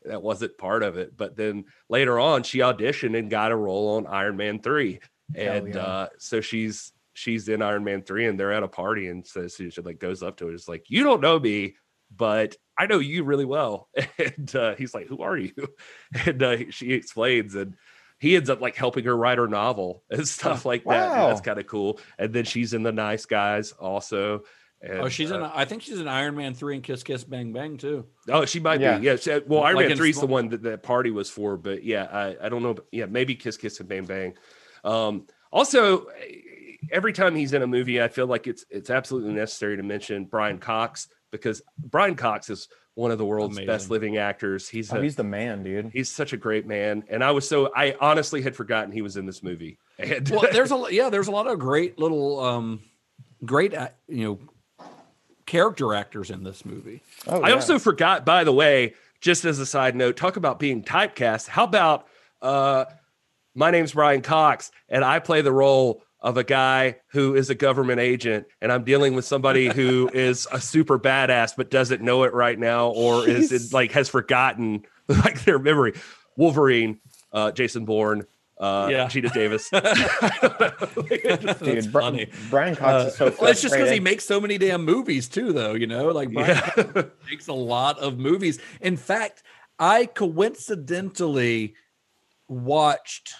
that wasn't part of it. But then later on, she auditioned and got a role on Iron Man three, and yeah. uh, so she's she's in Iron Man three, and they're at a party, and so she like goes up to her, it's like, "You don't know me, but I know you really well." And uh, he's like, "Who are you?" And uh, she explains, and he ends up like helping her write her novel and stuff like that. and that's kind of cool. And then she's in the Nice Guys also. And, oh, she's in. uh, I think she's in Iron Man three and Kiss Kiss Bang Bang too. Oh, she might Yeah. be. Yeah. she- well, Iron Like Man Three is the one that that party was for, but yeah, I, I don't know. but Yeah, maybe Kiss Kiss and Bang Bang. Um, also, every time he's in a movie, I feel like it's it's absolutely necessary to mention Brian Cox because Brian Cox is one of the world's best living actors. He's Oh, a, he's the man, dude. he's such a great man, and I was so I honestly had forgotten he was in this movie. And Well, there's a yeah, there's a lot of great little, um great uh, you know character actors in this movie. Oh, I yeah. also forgot, by the way, just as a side note, talk about being typecast. How about uh my name's Brian Cox, and I play the role of a guy who is a government agent, and I'm dealing with somebody who is a super badass but doesn't know it right now, or is Jeez. like has forgotten like their memory. Wolverine, uh, Jason Bourne, uh, Yeah. Geena Davis. That's Dude, Bri- funny. Brian Cox is so. Well, it's just because he makes so many damn movies too, though. You know, like Brian Yeah. makes a lot of movies. In fact, I coincidentally watched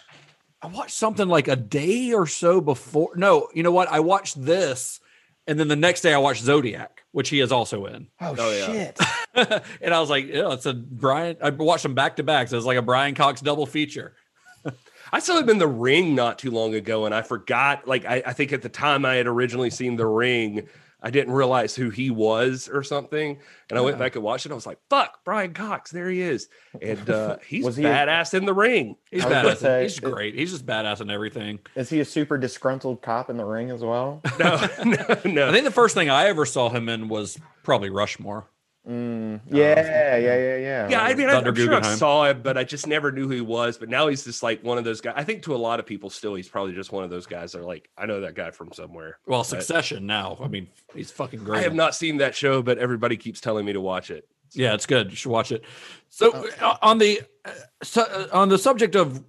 I watched something like a day or so before. No, you know what? I watched this, and then the next day I watched Zodiac, which he is also in. Oh, Oh, yeah. shit! and I was like, yeah, it's a Brian. I watched them back to back, so it's like a Brian Cox double feature. I saw him in the ring not too long ago, and I forgot. Like, I, I think at the time I had originally seen the ring, I didn't realize who he was or something. And I went back and watched it. I was like, "Fuck, Brian Cox, there he is!" And uh, he's Was he a- badass in the ring. He's I was gonna badass. say, he's it- great. He's just badass in everything. Is he a super disgruntled cop in the ring as well? No, no, no. I think the first thing I ever saw him in was probably Rushmore. Mm, yeah, yeah, yeah, yeah. yeah, I mean, I, Thunder I'm sure I saw him, but I just never knew who he was. But now he's just like one of those guys. I think to a lot of people, still, he's probably just one of those guys that are like, I know that guy from somewhere. Well, But Succession now. I mean, he's fucking great. I have not seen that show, but everybody keeps telling me to watch it. Yeah, it's good. You should watch it. So uh, on the uh, so, uh, on the subject of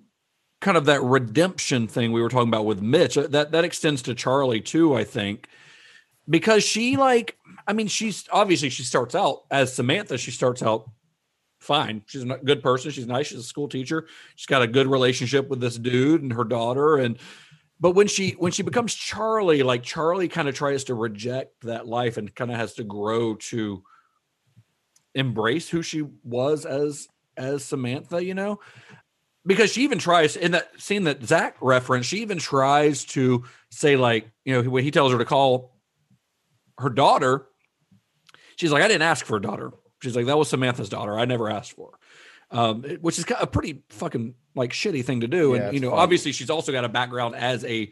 kind of that redemption thing we were talking about with Mitch, uh, that that extends to Charlie too, I think. Because she like I mean she's obviously she starts out as Samantha, she starts out fine. She's a good person, she's nice, she's a school teacher. She's got a good relationship with this dude and her daughter and but when she when she becomes Charlie, like Charlie kind of tries to reject that life and kind of has to grow to embrace who she was as as Samantha, you know? Because she even tries in that scene that Zach referenced, she even tries to say, like, you know, when he tells her to call her daughter, she's like, I didn't ask for a daughter. She's like, that was Samantha's daughter. I never asked for. her. Um, which is a pretty fucking like shitty thing to do. Yeah, and you know, fun. obviously, she's also got a background as a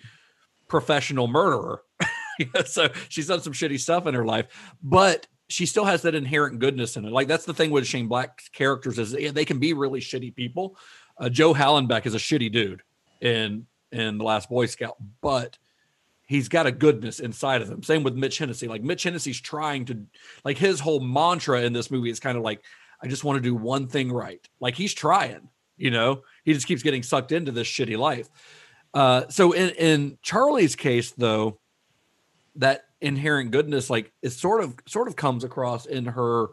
professional murderer. so she's done some shitty stuff in her life, but she still has that inherent goodness in it. Like that's the thing with Shane Black's characters is they can be really shitty people. Uh, Joe Hallenbeck is a shitty dude in in the Last Boy Scout, but he's got a goodness inside of him. Same with Mitch Hennessy. Like Mitch Hennessy's trying to like his whole mantra in this movie is kind of like I just want to do one thing right. Like he's trying, you know. He just keeps getting sucked into this shitty life. Uh, so in in Charlie's case, though, that inherent goodness, like it sort of sort of comes across in her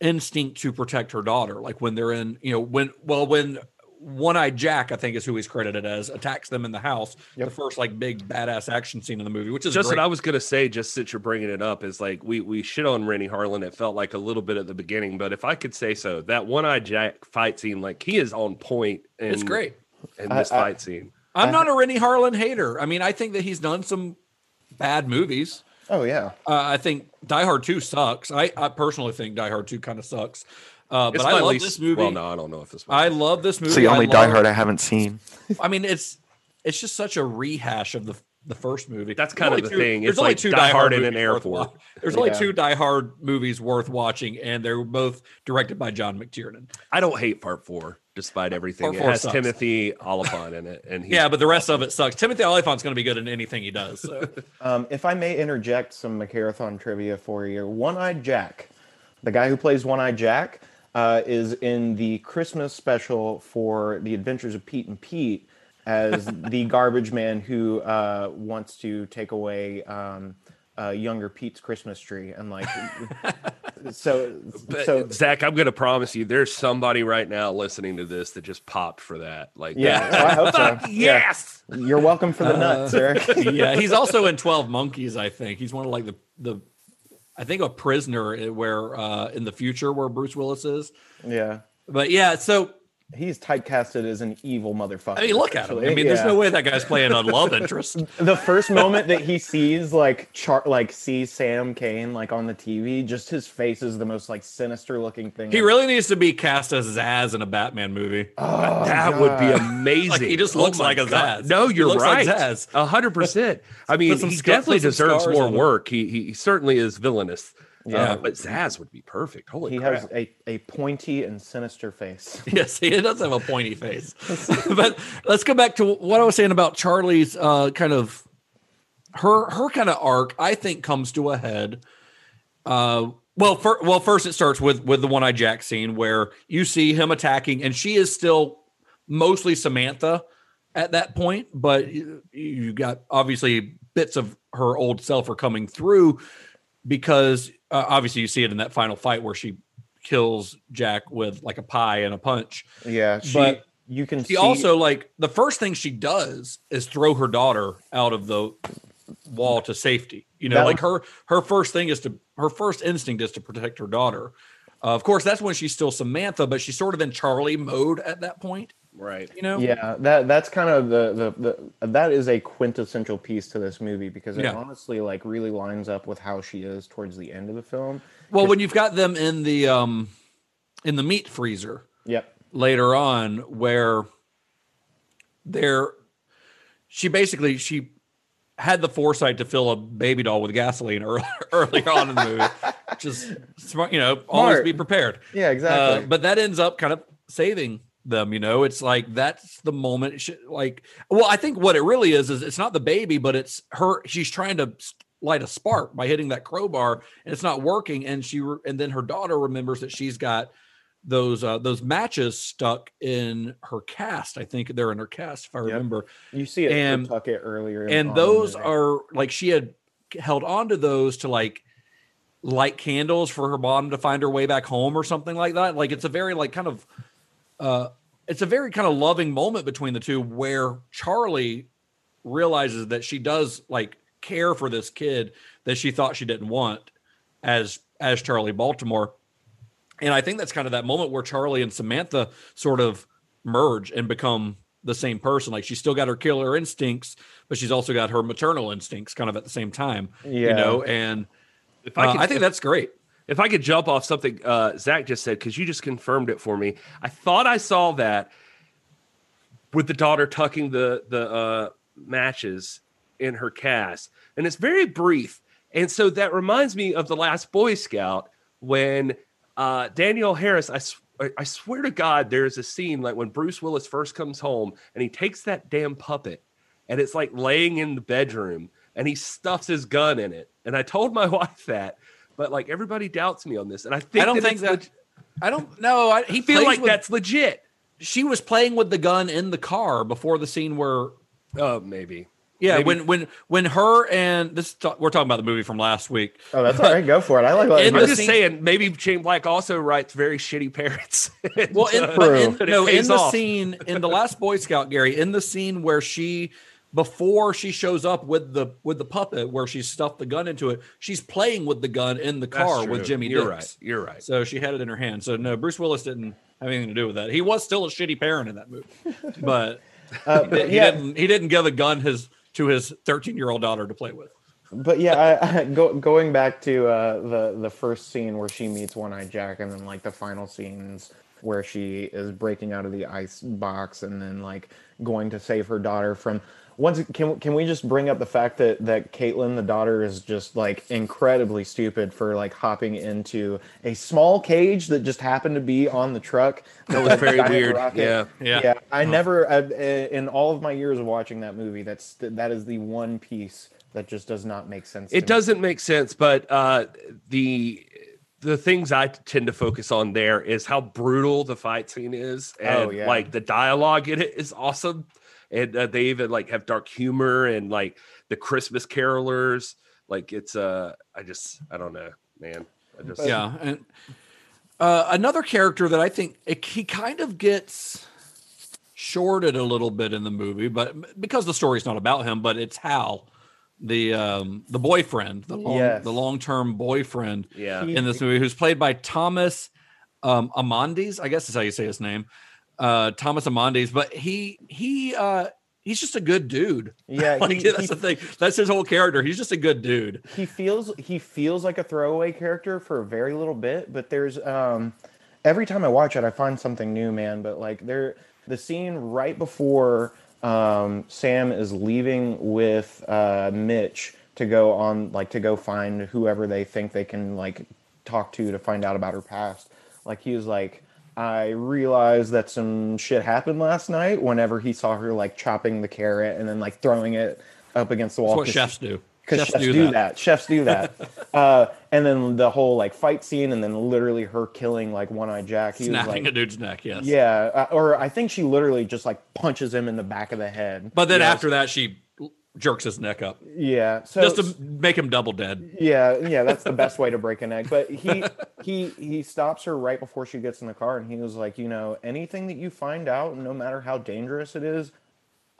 instinct to protect her daughter. Like when they're in, you know, when well when one eyed Jack, I think is who he's credited as, attacks them in the house. The first like big badass action scene in the movie, which is just great. what I was gonna say. Just since you're bringing it up, is like we we shit on Renny Harlin. It felt like a little bit at the beginning, but if I could say so, that One Eyed Jack fight scene, like he is on point. In, It's great. in this I- fight scene. I'm not a Renny Harlin hater. I mean, I think that he's done some bad movies. Oh yeah. Uh, I think Die Hard 2 sucks. I, I personally think Die Hard 2 kind of sucks. Uh, but It's I love least- this movie. Well, no, I don't know if this. I love this movie. It's the only I Die Hard I haven't seen. I mean, it's it's just such a rehash of the the first movie. That's There's kind of the two- thing. There's It's only like two Die Hard in movies an worth airport. wa- There's only Yeah. two Die Hard movies worth watching, and they're both directed by John McTiernan. I don't hate Part Four, despite everything. Part it has sucks. Timothy Olyphant in it, and Yeah, but the rest of it sucks. Timothy Olyphant's going to be good in anything he does. So. Um, if I may interject some McCarathon trivia for you, One Eyed Jack, the guy who plays One Eyed Jack, uh, is in the Christmas special for The Adventures of Pete and Pete as the garbage man who uh, wants to take away um, uh, younger Pete's Christmas tree and like. so, But, so Zach, I'm going to promise you, there's somebody right now listening to this that just popped for that. Like, yeah, so I hope so. Fuck Yeah. yes. You're welcome for the nuts, Uh, Eric. yeah, he's also in Twelve Monkeys. I think he's one of like the the, I think a prisoner where uh in the future where Bruce Willis is. yeah. But yeah, so He's typecasted as an evil motherfucker. I mean, look at him. I essentially. mean, there's no way that guy's playing a love interest. the first moment that he sees like char like sees Sam Caine like on the TV, just his face is the most like sinister looking thing. He really needs to be cast as Zsasz in a Batman movie. Oh, that would be amazing. Like, he just Oh looks my like a God. Zsasz. No, you're looks like right. Zsasz. A hundred percent. I mean, he scar- definitely deserves more on him. work. He he certainly is villainous. Yeah. Uh, but Zsasz would be perfect. Holy he crap! has a, a pointy and sinister face. Yes, he does have a pointy face. but let's go back to what I was saying about Charlie's uh, kind of her her kind of arc. I think comes to a head. Uh, well, fir- well, first it starts with with the one eye Jack scene where you see him attacking, and she is still mostly Samantha at that point, but you, you got obviously bits of her old self are coming through because uh, obviously you see it in that final fight where she kills Jack with like a pie and a punch. Yeah, she, But you can She see also like the first thing she does is throw her daughter out of the wall to safety. You know, That like her her first thing is to her first instinct is to protect her daughter. Uh, of course, that's when she's still Samantha, but she's sort of in Charlie mode at that point. Right. You know, Yeah, that that's kind of the, the the that is a quintessential piece to this movie because it Yeah. honestly like really lines up with how she is towards the end of the film. Well, when you've got them in the um in the meat freezer Yep. later on, where they're she basically she had the foresight to fill a baby doll with gasoline early, earlier on in the movie, which is smart. You know, always Smart. be prepared. Yeah, exactly. Uh, but that ends up kind of saving them. You know, it's like that's the moment. She, like, well, I think what it really is is it's not the baby, but it's her. She's trying to light a spark by hitting that crowbar, and it's not working. And she re- and then her daughter remembers that she's got those uh, those matches stuck in her cast. I think they're in her cast, if I remember. You see it And- and, Tucket earlier. And those the- are like she had held on to those to like light candles for her mom to find her way back home or something like that. Like it's a very like kind of uh it's a very kind of loving moment between the two where Charlie realizes that she does like care for this kid that she thought she didn't want as as Charlie Baltimore. And I think that's kind of that moment where Charlie and Samantha sort of merge and become the same person. Like she's still got her killer instincts, but she's also got her maternal instincts kind of at the same time. Yeah. You know, and If uh, could- I think that's great. If I could jump off something uh, Zach just said, because you just confirmed it for me. I thought I saw that with the daughter tucking the the uh, matches in her cast, and it's very brief. And so that reminds me of the last Boy Scout when uh, Danielle Harris. I I swear to God, there's a scene like when Bruce Willis first comes home and he takes that damn puppet and it's like laying in the bedroom and he stuffs his gun in it. And I told my wife that, but like everybody doubts me on this. And I think I don't that think that. leg- I don't know. I, he feel like with- that's legit. She was playing with the gun in the car before the scene where. Oh, maybe. Yeah, Maybe- when when when her and this we're talking about the movie from last week. Oh, that's all right. Go for it. I like. letting you- I'm just scene- saying, maybe Shane Black also writes very shitty parents. Well, in, uh, in, no, in the off. scene in the last Boy Scout, Gary, in the scene where she before she shows up with the with the puppet where she stuffed the gun into it, she's playing with the gun in the car with Jimmy You're Dix. right. You're right. So she had it in her hand. So no, Bruce Willis didn't have anything to do with that. He was still a shitty parent in that movie, but Uh, he, but he yeah, didn't he didn't give a gun his to his 13 year old daughter to play with. but yeah, I, I, go, going back to uh, the the first scene where she meets One Eye Jack, and then like the final scenes where she is breaking out of the ice box, and then like going to save her daughter from. Once can can we just bring up the fact that that Caitlin, the daughter, is just like incredibly stupid for like hopping into a small cage that just happened to be on the truck. That was very weird. Yeah. Yeah. yeah. I uh-huh. never, I, in all of my years of watching that movie, that's that is the one piece that just does not make sense. It me. doesn't make sense, but uh, the the things I tend to focus on there is how brutal the fight scene is, and Oh, yeah. like the dialogue in it is awesome, and uh, they even like have dark humor and like the Christmas carolers. Like it's uh, I just I don't know, man. I just Yeah, and uh, another character that I think it, he kind of gets shorted a little bit in the movie, but because the story's not about him, but it's Hal, the um, the boyfriend, the long Yes. the long term boyfriend yeah. In this movie, who's played by Thomas um, Amandes. I guess is how you say his name, uh, Thomas Amandes. But he he uh, he's just a good dude. Yeah, like, he- that's he- the thing. That's his whole character. He's just a good dude. he feels he feels like a throwaway character for a very little bit, but there's um every time I watch it I find something new, man. But like there the scene right before um Sam is leaving with uh Mitch to go on like to go find whoever they think they can like talk to to find out about her past. Like he was like I realized that some shit happened last night whenever he saw her like chopping the carrot and then like throwing it up against the wall. That's what chefs do. Because chefs, do, that. Chefs do that. uh, and then the whole like fight scene, and then literally her killing like One Eye Jack. He was Snapping like, a dude's neck. Yes. yeah, uh, or I think she literally just like punches him in the back of the head. But then after that, she jerks his neck up yeah, so just to make him double dead. yeah, yeah, that's the best way to break a neck. But he he he stops her right before she gets in the car, and he was like, you know, anything that you find out, no matter how dangerous it is,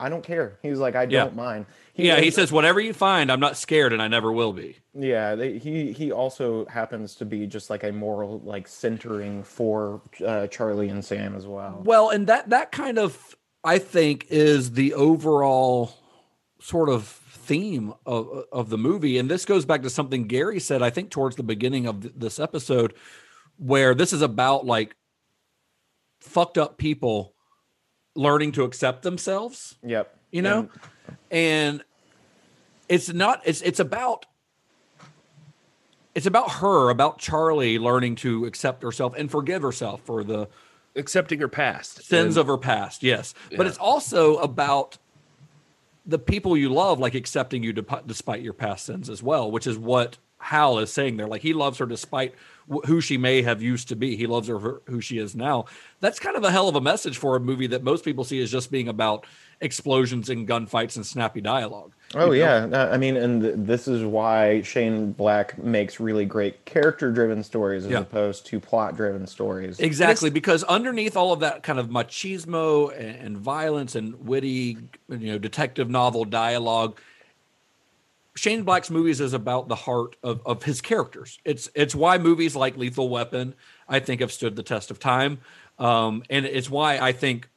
I don't care. He was like, I don't mind. yeah, he says, "Whatever you find, I'm not scared, and I never will be." Yeah, they, he he also happens to be just like a moral like centering for uh, Charlie and Sam as well. Well, and that that kind of I think is the overall sort of theme of of the movie, and this goes back to something Gary said. I think towards the beginning of th- this episode, where this is about like fucked up people learning to accept themselves. Yep. you know and it's not it's it's about it's about her about charlie learning to accept herself and forgive herself for the accepting her past sins And- of her past yes but it's also about the people you love like accepting you dep- despite your past sins as well which is what hal is saying there like he loves her despite who she may have used to be he loves her for who she is now that's kind of a hell of a message for a movie that most people see as just being about explosions and gunfights and snappy dialogue Oh You know? yeah, Uh, I mean, and th- this is why Shane Black makes really great character-driven stories as Yeah. opposed to plot-driven stories. Exactly, because underneath all of that kind of machismo and, and violence and witty, you know, detective novel dialogue, Shane Black's movies is about the heart of, of his characters. It's it's why movies like Lethal Weapon, I think, have stood the test of time, um, and it's why I think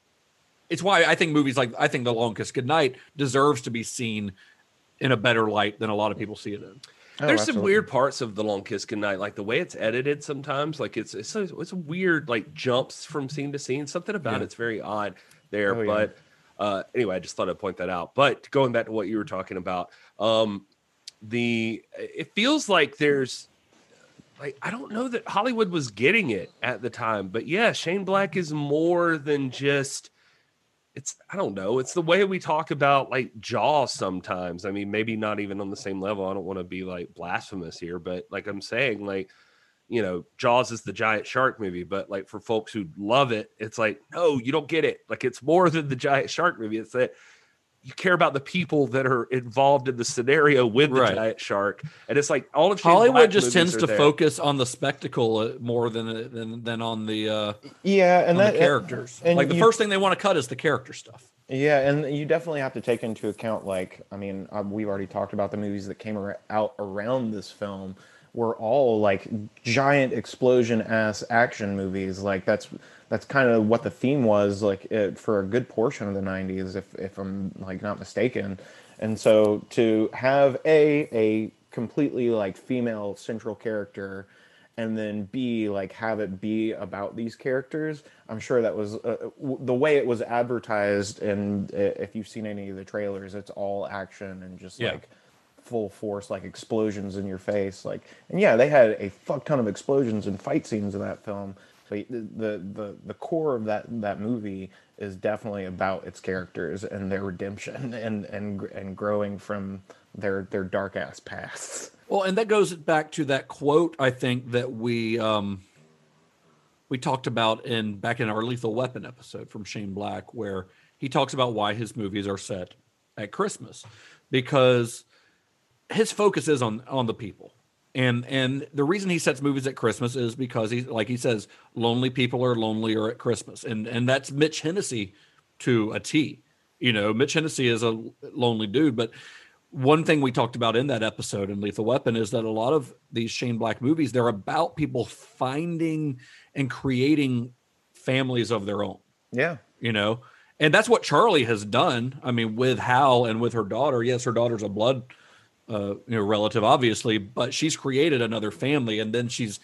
it's why I think movies like I think The Long Kiss Goodnight deserves to be seen in a better light than a lot of people see it in. Oh, There's some weird parts of the Long Kiss Goodnight, like the way it's edited. Sometimes, like it's it's a, it's a weird like jumps from scene to scene. Something about Yeah. it's very odd there. Oh, yeah. Uh, anyway, I just thought I'd point that out. But going back to what you were talking about, um, the it feels like there's like I don't know that Hollywood was getting it at the time, but yeah, Shane Black is more than just it's I don't know. It's the way we talk about like Jaws sometimes. I mean, maybe not even on the same level. I don't want to be like blasphemous here, but like I'm saying, like you know, Jaws is the giant shark movie, but like for folks who love it, it's like no, you don't get it. Like it's more than the giant shark movie. It's that you care about the people that are involved in the scenario with the Right. giant shark, and it's like all of Hollywood Black just tends to there. focus on the spectacle uh, more than than than on the uh, Yeah, and that the characters. and like the you- first thing they want to cut is the character stuff. Yeah, and you definitely have to take into account, like, I mean, uh, we've already talked about the movies that came ar- out around this film were all like giant explosion ass action movies. Like that's that's kind of what the theme was, like it, for a good portion of the '90s, if if I'm like not mistaken. And so to have a a completely like female central character and then B, like have it be about these characters. I'm sure that was uh, w- the way it was advertised, and uh, if you've seen any of the trailers, it's all action and just Yeah. like full force, like explosions in your face. Like, and yeah, they had a fuck ton of explosions and fight scenes in that film. But the the the, core of that that movie is definitely about its characters and their redemption and and and growing from their their dark ass pasts. Well, and that goes back to that quote I think that we um we talked about in back in our Lethal Weapon episode from Shane Black, where he talks about why his movies are set at Christmas, because his focus is on on the people. And and the reason he sets movies at Christmas is because he's like he says, lonely people are lonelier at Christmas. And and that's Mitch Hennessy to a T. You know, Mitch Hennessy is a lonely dude, but one thing we talked about in that episode in Lethal Weapon is that a lot of these Shane Black movies, they're about people finding and creating families of their own, Yeah. you know? And that's what Charlie has done. I mean, with Hal and with her daughter. Yes, her daughter's a blood uh, you know, relative, obviously, but she's created another family and then she's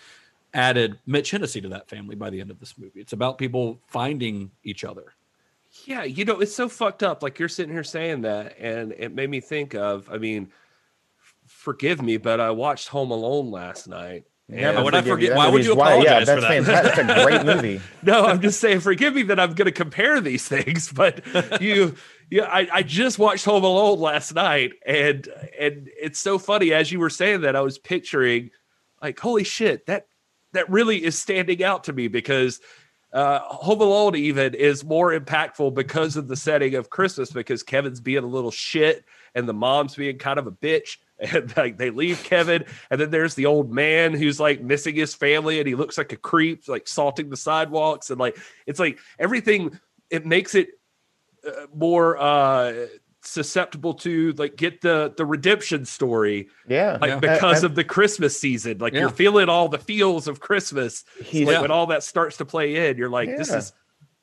added Mitch Hennessy to that family by the end of this movie. It's about people finding each other. Yeah, you know, it's so fucked up. Like you're sitting here saying that, and it made me think of. I mean, forgive me, but I watched Home Alone last night. Never and- would I forget- That why would movie's you wild. Yeah, apologize for that's that? fantastic. That's a great movie. no, I'm just saying, forgive me that I'm going to compare these things, but you, yeah, I, I just watched Home Alone last night, and and it's so funny as you were saying that I was picturing, like, holy shit, that that really is standing out to me because uh, Home Alone even is more impactful because of the setting of Christmas because Kevin's being a little shit and the mom's being kind of a bitch. And like they leave Kevin, and then there's the old man who's like missing his family, and he looks like a creep, like salting the sidewalks, and like it's like everything. It makes it uh, more uh susceptible to like get the the redemption story Yeah. like Yeah. because Uh, of the christmas season like Yeah. you're feeling all the feels of christmas He's- like Yeah. when all that starts to play in you're like this is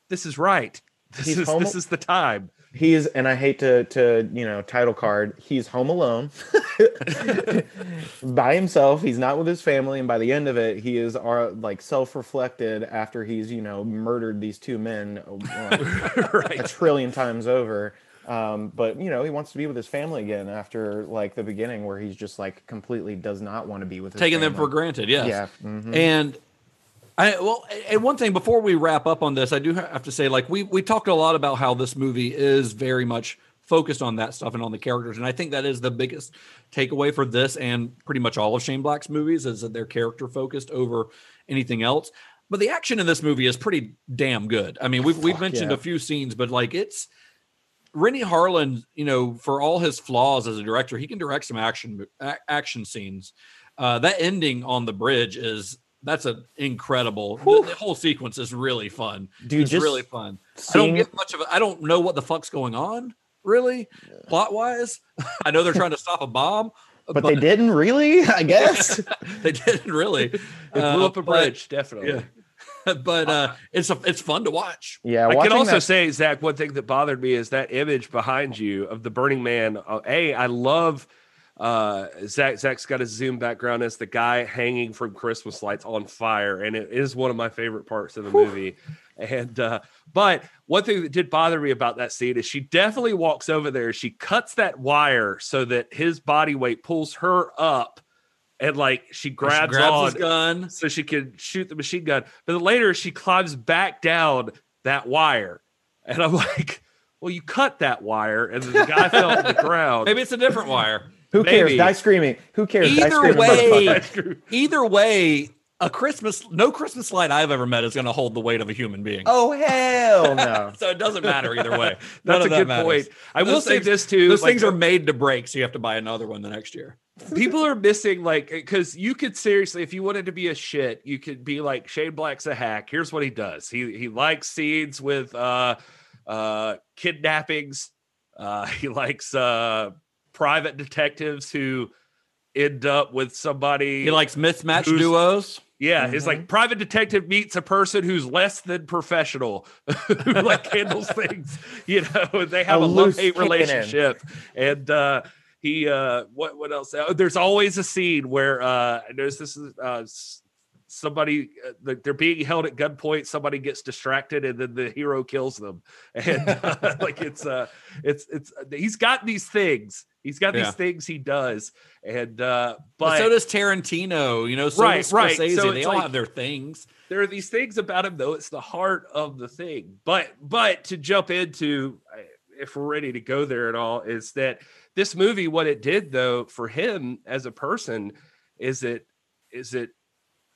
this is right this He's is home- this is the time He's and I hate to to you know title card. He's home alone by himself. He's not with his family, and by the end of it, he is uh, like self-reflected after he's you know murdered these two men uh, a trillion times over. Um, but you know he wants to be with his family again after like the beginning where he's just like completely does not want to be with his Taking them for granted, yes. Yeah. mhm. And I well, and one thing before we wrap up on this, I do have to say, like we we talked a lot about how this movie is very much focused on that stuff and on the characters, and I think that is the biggest takeaway for this and pretty much all of Shane Black's movies is that they're character focused over anything else. But the action in this movie is pretty damn good. I mean, we've we've Fuck mentioned yeah. a few scenes, but like it's Renny Harlin, you know, for all his flaws as a director, he can direct some action action scenes. Uh, that ending on the bridge is that's an incredible. The, the whole sequence is really fun. Dude, it's just really fun. I don't get much of it. I don't know what the fuck's going on, really, plot wise. I know they're trying to stop a bomb, but they didn't really, I guess. they didn't really. it blew Uh, up a but- bridge definitely yeah. but uh, it's a, it's fun to watch. Yeah, I can also that- say, Zach, one thing that bothered me is that image behind you of the Burning Man. Uh, a, I love uh, Zach. Zach's got a Zoom background as the guy hanging from Christmas lights on fire, and it is one of my favorite parts of the movie. And uh, but one thing that did bother me about that scene is she definitely walks over there. She cuts that wire so that his body weight pulls her up. And like she grabs, grabs on his gun. so she can shoot the machine gun. But then later she climbs back down that wire. And I'm like, well, you cut that wire, and the guy fell to the ground. Maybe it's a different wire. Who cares? Maybe. Die screaming. Who cares? Die Either screaming, way, either way, a Christmas no Christmas light I've ever met is going to hold the weight of a human being. Oh hell no! so it doesn't matter either way. That's a that good matters. point. I will Those say things- this too. Those like, things are made to break, so you have to buy another one the next year. people are missing like because you could seriously, if you wanted to be a shit, you could be like Shane Black's a hack. Here's what he does. He he likes scenes with uh uh kidnappings. Uh he likes uh private detectives who end up with somebody He likes mismatched duos. Yeah, it's Mm-hmm. like private detective meets a person who's less than professional, who like handles things. You know, they have A a, love hate cannon. relationship, and uh, he uh, what what else? Oh, there's always a scene where uh, there's this is uh, s- somebody uh, like they're being held at gunpoint. Somebody gets distracted, and then the hero kills them. And uh, like it's uh, it's it's he's got these things. He's got Yeah. these things he does, and uh, But, but so does Tarantino. You know, so Right, right. So they all like- have their things. there are these things about him though it's the heart of the thing but but to jump into uh, if we're ready to go there at all is that this movie what it did though for him as a person is it is it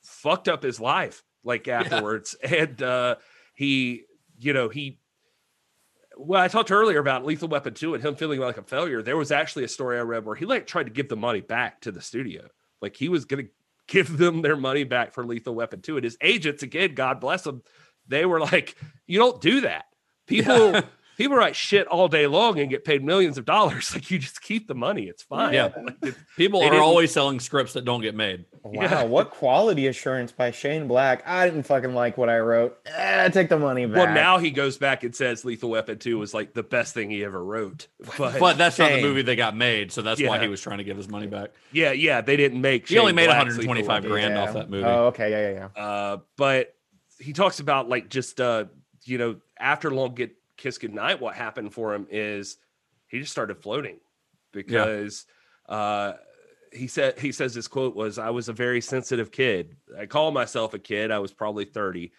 fucked up his life like afterwards and uh he you know he well, I talked earlier about Lethal Weapon 2 and him feeling like a failure. There was actually a story I read where he like tried to give the money back to the studio. Like he was going to give them their money back for Lethal Weapon 2. And his agents, again, God bless them, they were like, you don't do that. People people write shit all day long and get paid millions of dollars. Like you just keep the money. It's fine. Yeah. Like, it's- People are didn't- always selling scripts that don't get made. Wow, Yeah. what quality assurance by Shane Black? I didn't fucking like what I wrote. Eh, take the money back. Well, now he goes back and says Lethal Weapon 2 was like the best thing he ever wrote. But, But that's not the movie they got made, so that's why he was trying to give his money back. yeah, yeah, they didn't make He only made Black's 125 Weapon. grand Yeah. off that movie. Oh, okay, yeah, yeah, yeah. Uh, but he talks about like just uh, you know, after Long Get Kiss Goodnight, what happened for him is he just started floating because uh he said he says his quote was I was a very sensitive kid. I call myself a kid. I was probably 30.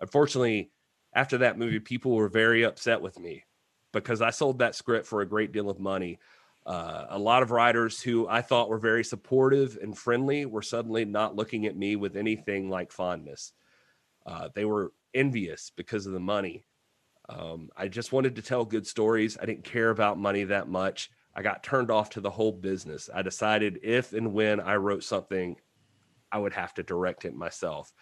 Unfortunately, after that movie, people were very upset with me because I sold that script for a great deal of money. Uh, a lot of writers who I thought were very supportive and friendly were suddenly not looking at me with anything like fondness. Uh, they were envious because of the money. Um, I just wanted to tell good stories. I didn't care about money that much. I got turned off to the whole business. I decided if and when I wrote something, I would have to direct it myself.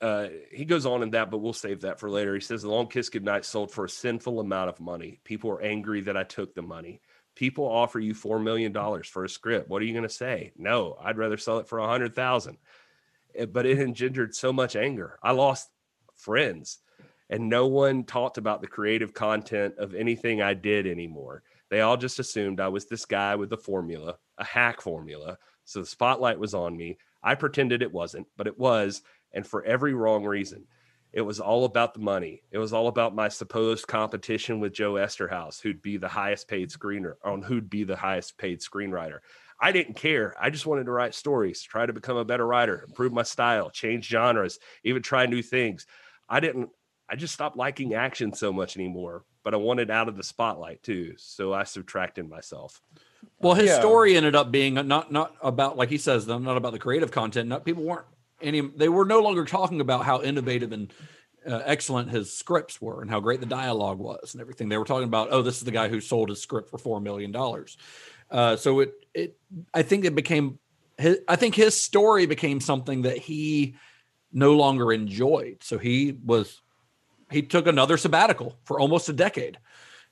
Uh, he goes on in that, but we'll save that for later. He says, The Long Kiss Goodnight sold for a sinful amount of money. People are angry that I took the money. People offer you $4 million for a script. What are you going to say? No, I'd rather sell it for a 100000 But it engendered so much anger. I lost friends and no one talked about the creative content of anything I did anymore. They all just assumed I was this guy with the formula, a hack formula. So the spotlight was on me. I pretended it wasn't, but it was, and for every wrong reason. It was all about the money. It was all about my supposed competition with Joe Eszterhas, who'd be the highest paid screener, on who'd be the highest paid screenwriter. I didn't care. I just wanted to write stories, try to become a better writer, improve my style, change genres, even try new things. I didn't I just stopped liking action so much anymore, but I wanted out of the spotlight too. So I subtracted myself. Well, his Yeah. story ended up being not not about like he says, though, not about the creative content. Not people weren't any. They were no longer talking about how innovative and uh, excellent his scripts were and how great the dialogue was and everything. They were talking about, oh, this is the guy who sold his script for four million dollars. Uh, so it it I think it became. His, I think his story became something that he no longer enjoyed. So he was he took another sabbatical for almost a decade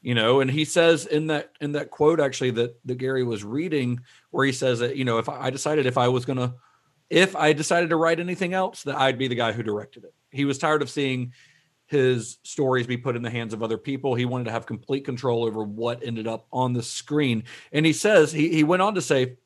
you know and he says in that in that quote actually that that gary was reading where he says that you know if i, decided if i was gonna if i decided to write anything else that i'd be the guy who directed it he was tired of seeing his stories be put in the hands of other people. He wanted to have complete control over what ended up on the screen. And he says, he, he went on to say,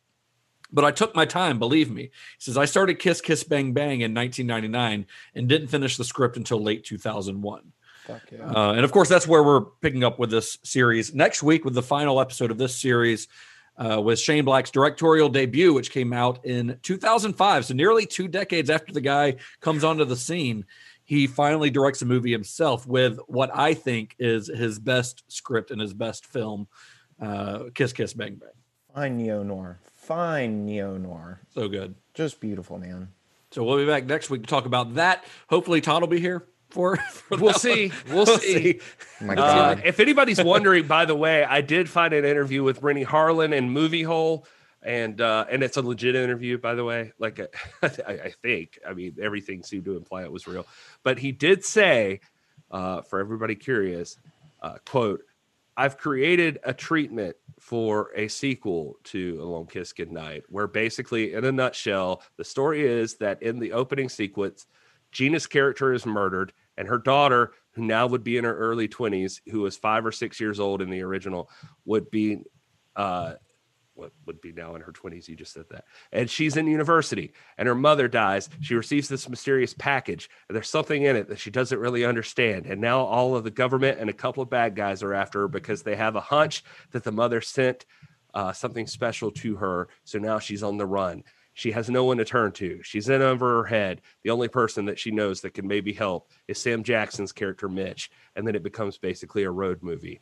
but I took my time, believe me. He says, I started Kiss Kiss Bang Bang in 1999 and didn't finish the script until late 2001. Fuck yeah. Uh, and of course, that's where we're picking up with this series next week with the final episode of this series uh, with Shane Black's directorial debut, which came out in 2005. So nearly two decades after the guy comes onto the scene, he finally directs a movie himself with what I think is his best script and his best film, uh, Kiss Kiss Bang Bang. Fine neo noir. Fine neo noir. So good. Just beautiful, man. So we'll be back next week to talk about that. Hopefully, Todd will be here for. for We'll that see. one. We'll see. Oh my Uh, if anybody's wondering, by the way, I did find an interview with Renny Harlin in Movie Hole, and uh, and it's a legit interview, by the way. Like I, I think, I mean, everything seemed to imply it was real, but he did say, uh, for everybody curious, uh, quote, "I've created a treatment for a sequel to A Long Kiss Goodnight, where basically, in a nutshell, the story is that in the opening sequence." Geena's character is murdered, and her daughter, who now would be in her early 20s, who was five or six years old in the original, would be uh what would be now in her 20s you just said that and she's in university and her mother dies she receives this mysterious package and there's something in it that she doesn't really understand and now all of the government and a couple of bad guys are after her because they have a hunch that the mother sent uh, something special to her so now she's on the run she has no one to turn to. She's in over her head. The only person that she knows that can maybe help is Sam Jackson's character, Mitch. And then it becomes basically a road movie.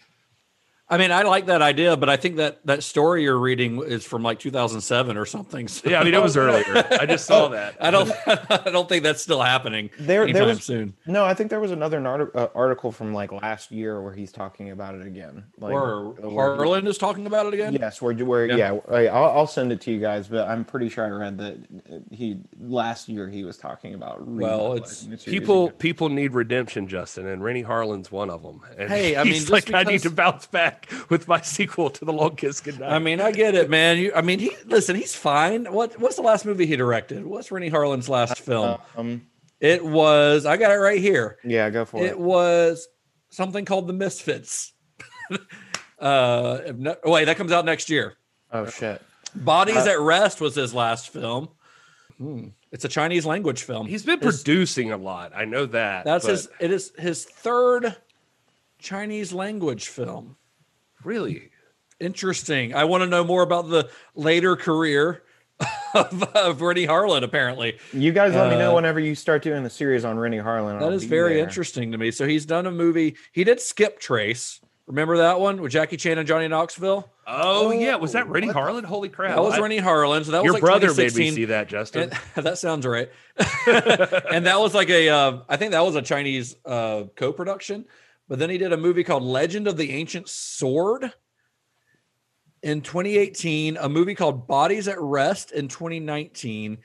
I mean, I like that idea, but I think that that story you're reading is from like 2007 or something. So- Yeah, I mean, it was earlier. I just saw that. I don't. I don't think that's still happening There, anytime there was soon. no. I think there was another nar- uh, article from like last year where he's talking about it again. Like, Or where Harlin is talking about it again. Yes, where where Yeah. yeah, I- I'll, I'll send it to you guys, but I'm pretty sure I read that he last year he was talking about. Well, it's- revitalizing People again. people need redemption, Justin, and Renny Harlin's one of them. And Hey, I mean, he's just like, I need to bounce back with my sequel to The Long Kiss Goodnight. I mean, I get it, man. You, I mean, he listen. He's fine. What What's the last movie he directed? What's Renny Harlin's last film? Um, It was. I got it right here. yeah, go for it. It was something called The Misfits. uh, no- wait, that comes out next year. Oh shit. Bodies Uh, at Rest was his last film. Hmm. It's a Chinese language film. he's been His- producing a lot. I know that. That's but his. It is his third Chinese language film. Really. Interesting. I want to know more about the later career of, of Renny Harlin. Apparently, You guys let me know Uh, whenever you start doing the series on Renny Harlin. that I'll is very there. interesting to me. So he's done a movie. He did Skip Trace. Remember that one with Jackie Chan and Johnny Knoxville? Oh, yeah, was that Oh, Renny what Harlin? Holy crap! That was I- Renny Harlin. So that Your was like brother made me see that, Justin. And- that sounds right. and that was like a, uh, I think that was a Chinese uh, co-production. But then he did a movie called Legend of the Ancient Sword in 2018. A movie called Bodies at Rest in 2019,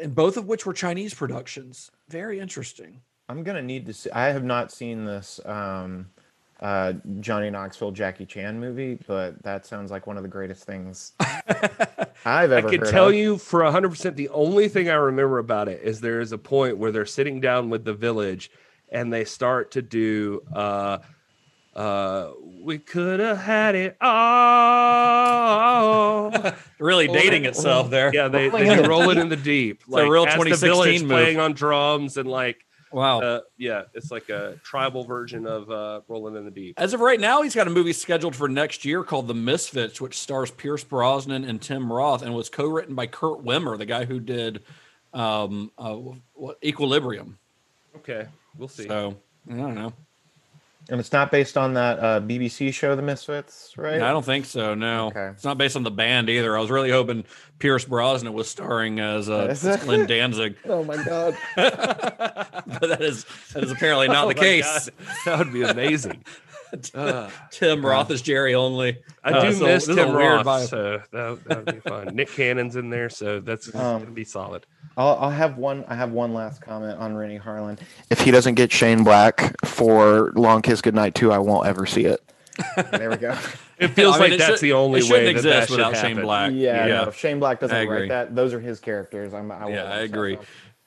and both of which were Chinese productions. Very interesting. I'm gonna need to see. I have not seen this um, uh, Johnny Knoxville Jackie Chan movie, but that sounds like one of the greatest things I've ever. I ever. can tell of. you for 100% the only thing I remember about it is there is a point where they're sitting down with the village and they start to do uh uh we could have had it all Really dating itself there. yeah they, they do roll it in the deep It's a real as the 2016 move. playing on drums and like Wow. uh yeah it's like a tribal version of uh rolling in the deep As of right now, he's got a movie scheduled for next year called The Misfits, which stars Pierce Brosnan and Tim Roth, and was co-written by Kurt Wimmer, the guy who did um, uh, what Equilibrium. okay we'll see So I don't know. And it's not based on that uh, BBC show, The Misfits, right? I don't think so. No, Okay. it's not based on the band either. I was really hoping Pierce Brosnan was starring as uh, Glenn Danzig, Oh my god. but that is that is apparently not Oh the case. God, that would be amazing Uh, Tim Roth is Jerry Only. I Uh, do so miss this is a Tim Roth, so that, that would be fun. Nick Cannon's in there, so that's Um, gonna be solid. I'll, I'll have one. I have one last comment on Renny Harlin. If he doesn't get Shane Black for Long Kiss Goodnight 2, I won't ever see it. there we go. It feels I mean, like it that's should- the only it shouldn't way that that exist should without Shane happen. Black. Yeah, Yeah. no, if Shane Black doesn't I write that, those are his characters. I'm, I Yeah, I agree. film.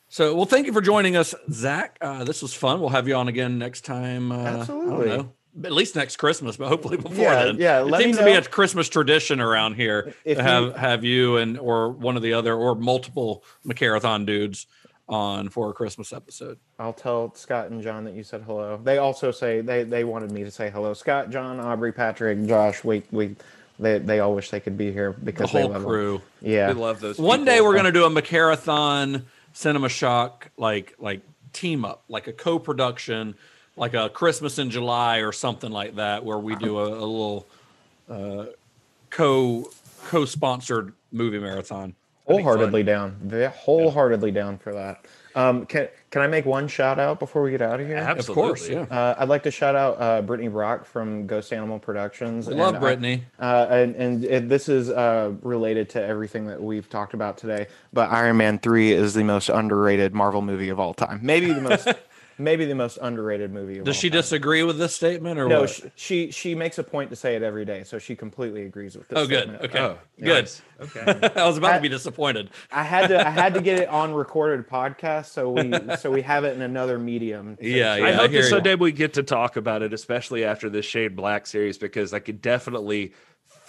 So, well, thank you for joining us, Zach. Uh, this was fun. We'll have you on again next time. Uh, Absolutely. I don't know. At least next Christmas, but hopefully before Yeah, then. yeah, It let me seems to be a Christmas tradition around here If to have you- have you and or one of the other or multiple McCarathon dudes on for a Christmas episode. I'll tell Scott and John that you said hello. They also say they they wanted me to say hello. Scott, John, Aubrey, Patrick, Josh. We we they they all wish they could be here The because they whole love them. crew. Yeah, We love those. One day we're gonna do a McCarathon Cinema Shock like like team up, like a co-production, like a Christmas in July or something like that, where we do a, a little uh, co co-sponsored movie marathon. wholeheartedly down. They're wholeheartedly down for that. Um, can can I make one shout out before we get out of here? Of course, yeah. Uh, I'd like to shout out uh, Brittany Brock from Ghost Animal Productions. We love And I- Brittany. uh, and and it, this is uh, related to everything that we've talked about today. But Iron Man Three is the most underrated Marvel movie of all time. Maybe the most, maybe the most underrated movie. Of Does all she time. disagree with this statement or No, what? she, she she makes a point to say it every day, so she completely agrees with this. oh, good. statement. Okay, Oh, good. Okay. I was about I- to be disappointed. I had to I had to get it on recorded podcast, so we so we have it in another medium. So- Yeah, so- I I hope hear that you. someday we get to talk about it, especially after this Shane Black series, because I could definitely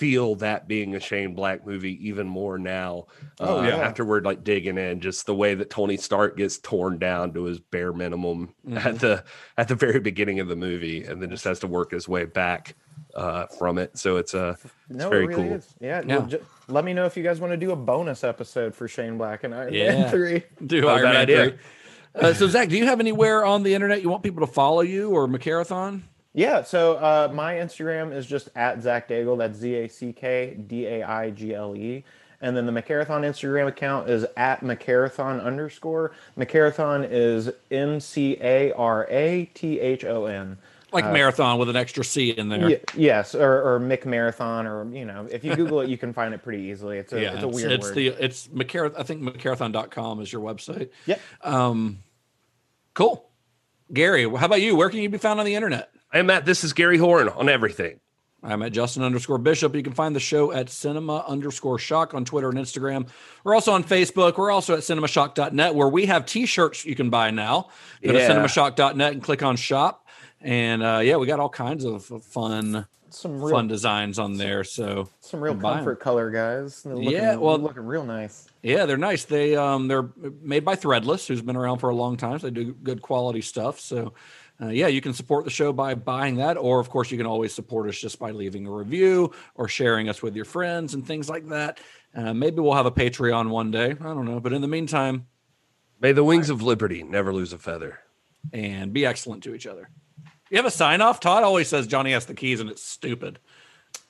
feel that being a Shane Black movie even more now. Oh, uh, yeah. After we're like digging in, just the way that Tony Stark gets torn down to his bare minimum Mm-hmm. at the at the very beginning of the movie, and then just has to work his way back uh, from it. So it's uh, it's No, very it really cool. is. Yeah, Yeah. well, ju- let me know if you guys want to do a bonus episode for Shane Black and Iron Yeah. Man Three. Do Oh, Iron bad Man idea. 3. Uh, so Zach, do you have anywhere on the internet you want people to follow you or McCarathon? Yeah, so uh, my Instagram is just at Zack Daigle. That's Z A C K D A I G L E. And then the McCarathon Instagram account is at McCarathon underscore. McCarathon is M C A R A T H O N. Like marathon with an extra C in there. Uh, Ye- yes, or, or Mick Marathon, or you know, if you Google it, you can find it pretty easily. It's a, yeah, it's a weird it's word. the it's McCarathon. I think McCarathon.com is your website. Yep. Um, cool. Gary, how about you? Where can you be found on the internet? I'm at this is Gary Horn on everything. I'm at Justin underscore Bishop. You can find the show at cinema underscore shock on Twitter and Instagram. We're also on Facebook. We're also at cinemashock.net where we have t-shirts you can buy now. Go to Yeah. cinemashock.net and click on shop. And uh, yeah, we got all kinds of fun, some real, fun designs on there. So some real comfort color guys. They're looking, Yeah, well- looking real nice. Yeah, they're nice. They um they're made by Threadless, who's been around for a long time. So they do good quality stuff. So uh, yeah, you can support the show by buying that, or of course you can always support us just by leaving a review or sharing us with your friends and things like that. Uh, maybe we'll have a Patreon one day. I don't know, but in the meantime, May the wings of liberty never lose a feather. and be excellent to each other. You have a sign off. Todd always says Johnny has the keys, and it's stupid.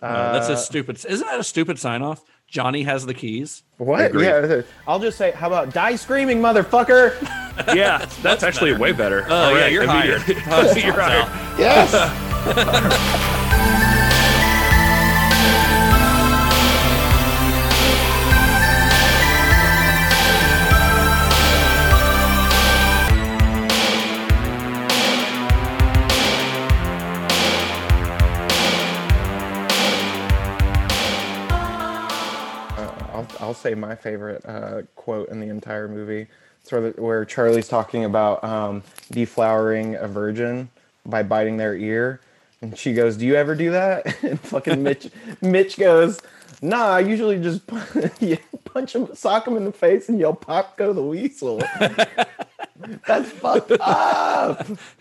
Uh, that's a Uh, stupid. Isn't that a stupid sign off? Johnny has the keys. What? Yeah, I'll just say, how about die screaming, motherfucker? Yeah, that's actually way better. Oh All yeah, right, you're hired. immediately. You're hired. Yes. I'll, say my favorite uh, quote in the entire movie. It's where, the, where Charlie's talking about um, deflowering a virgin by biting their ear. And she goes, Do you ever do that? And fucking Mitch, Mitch goes, Nah, I usually just punch him, sock him in the face, and yell, Pop, go the weasel. That's fucked up.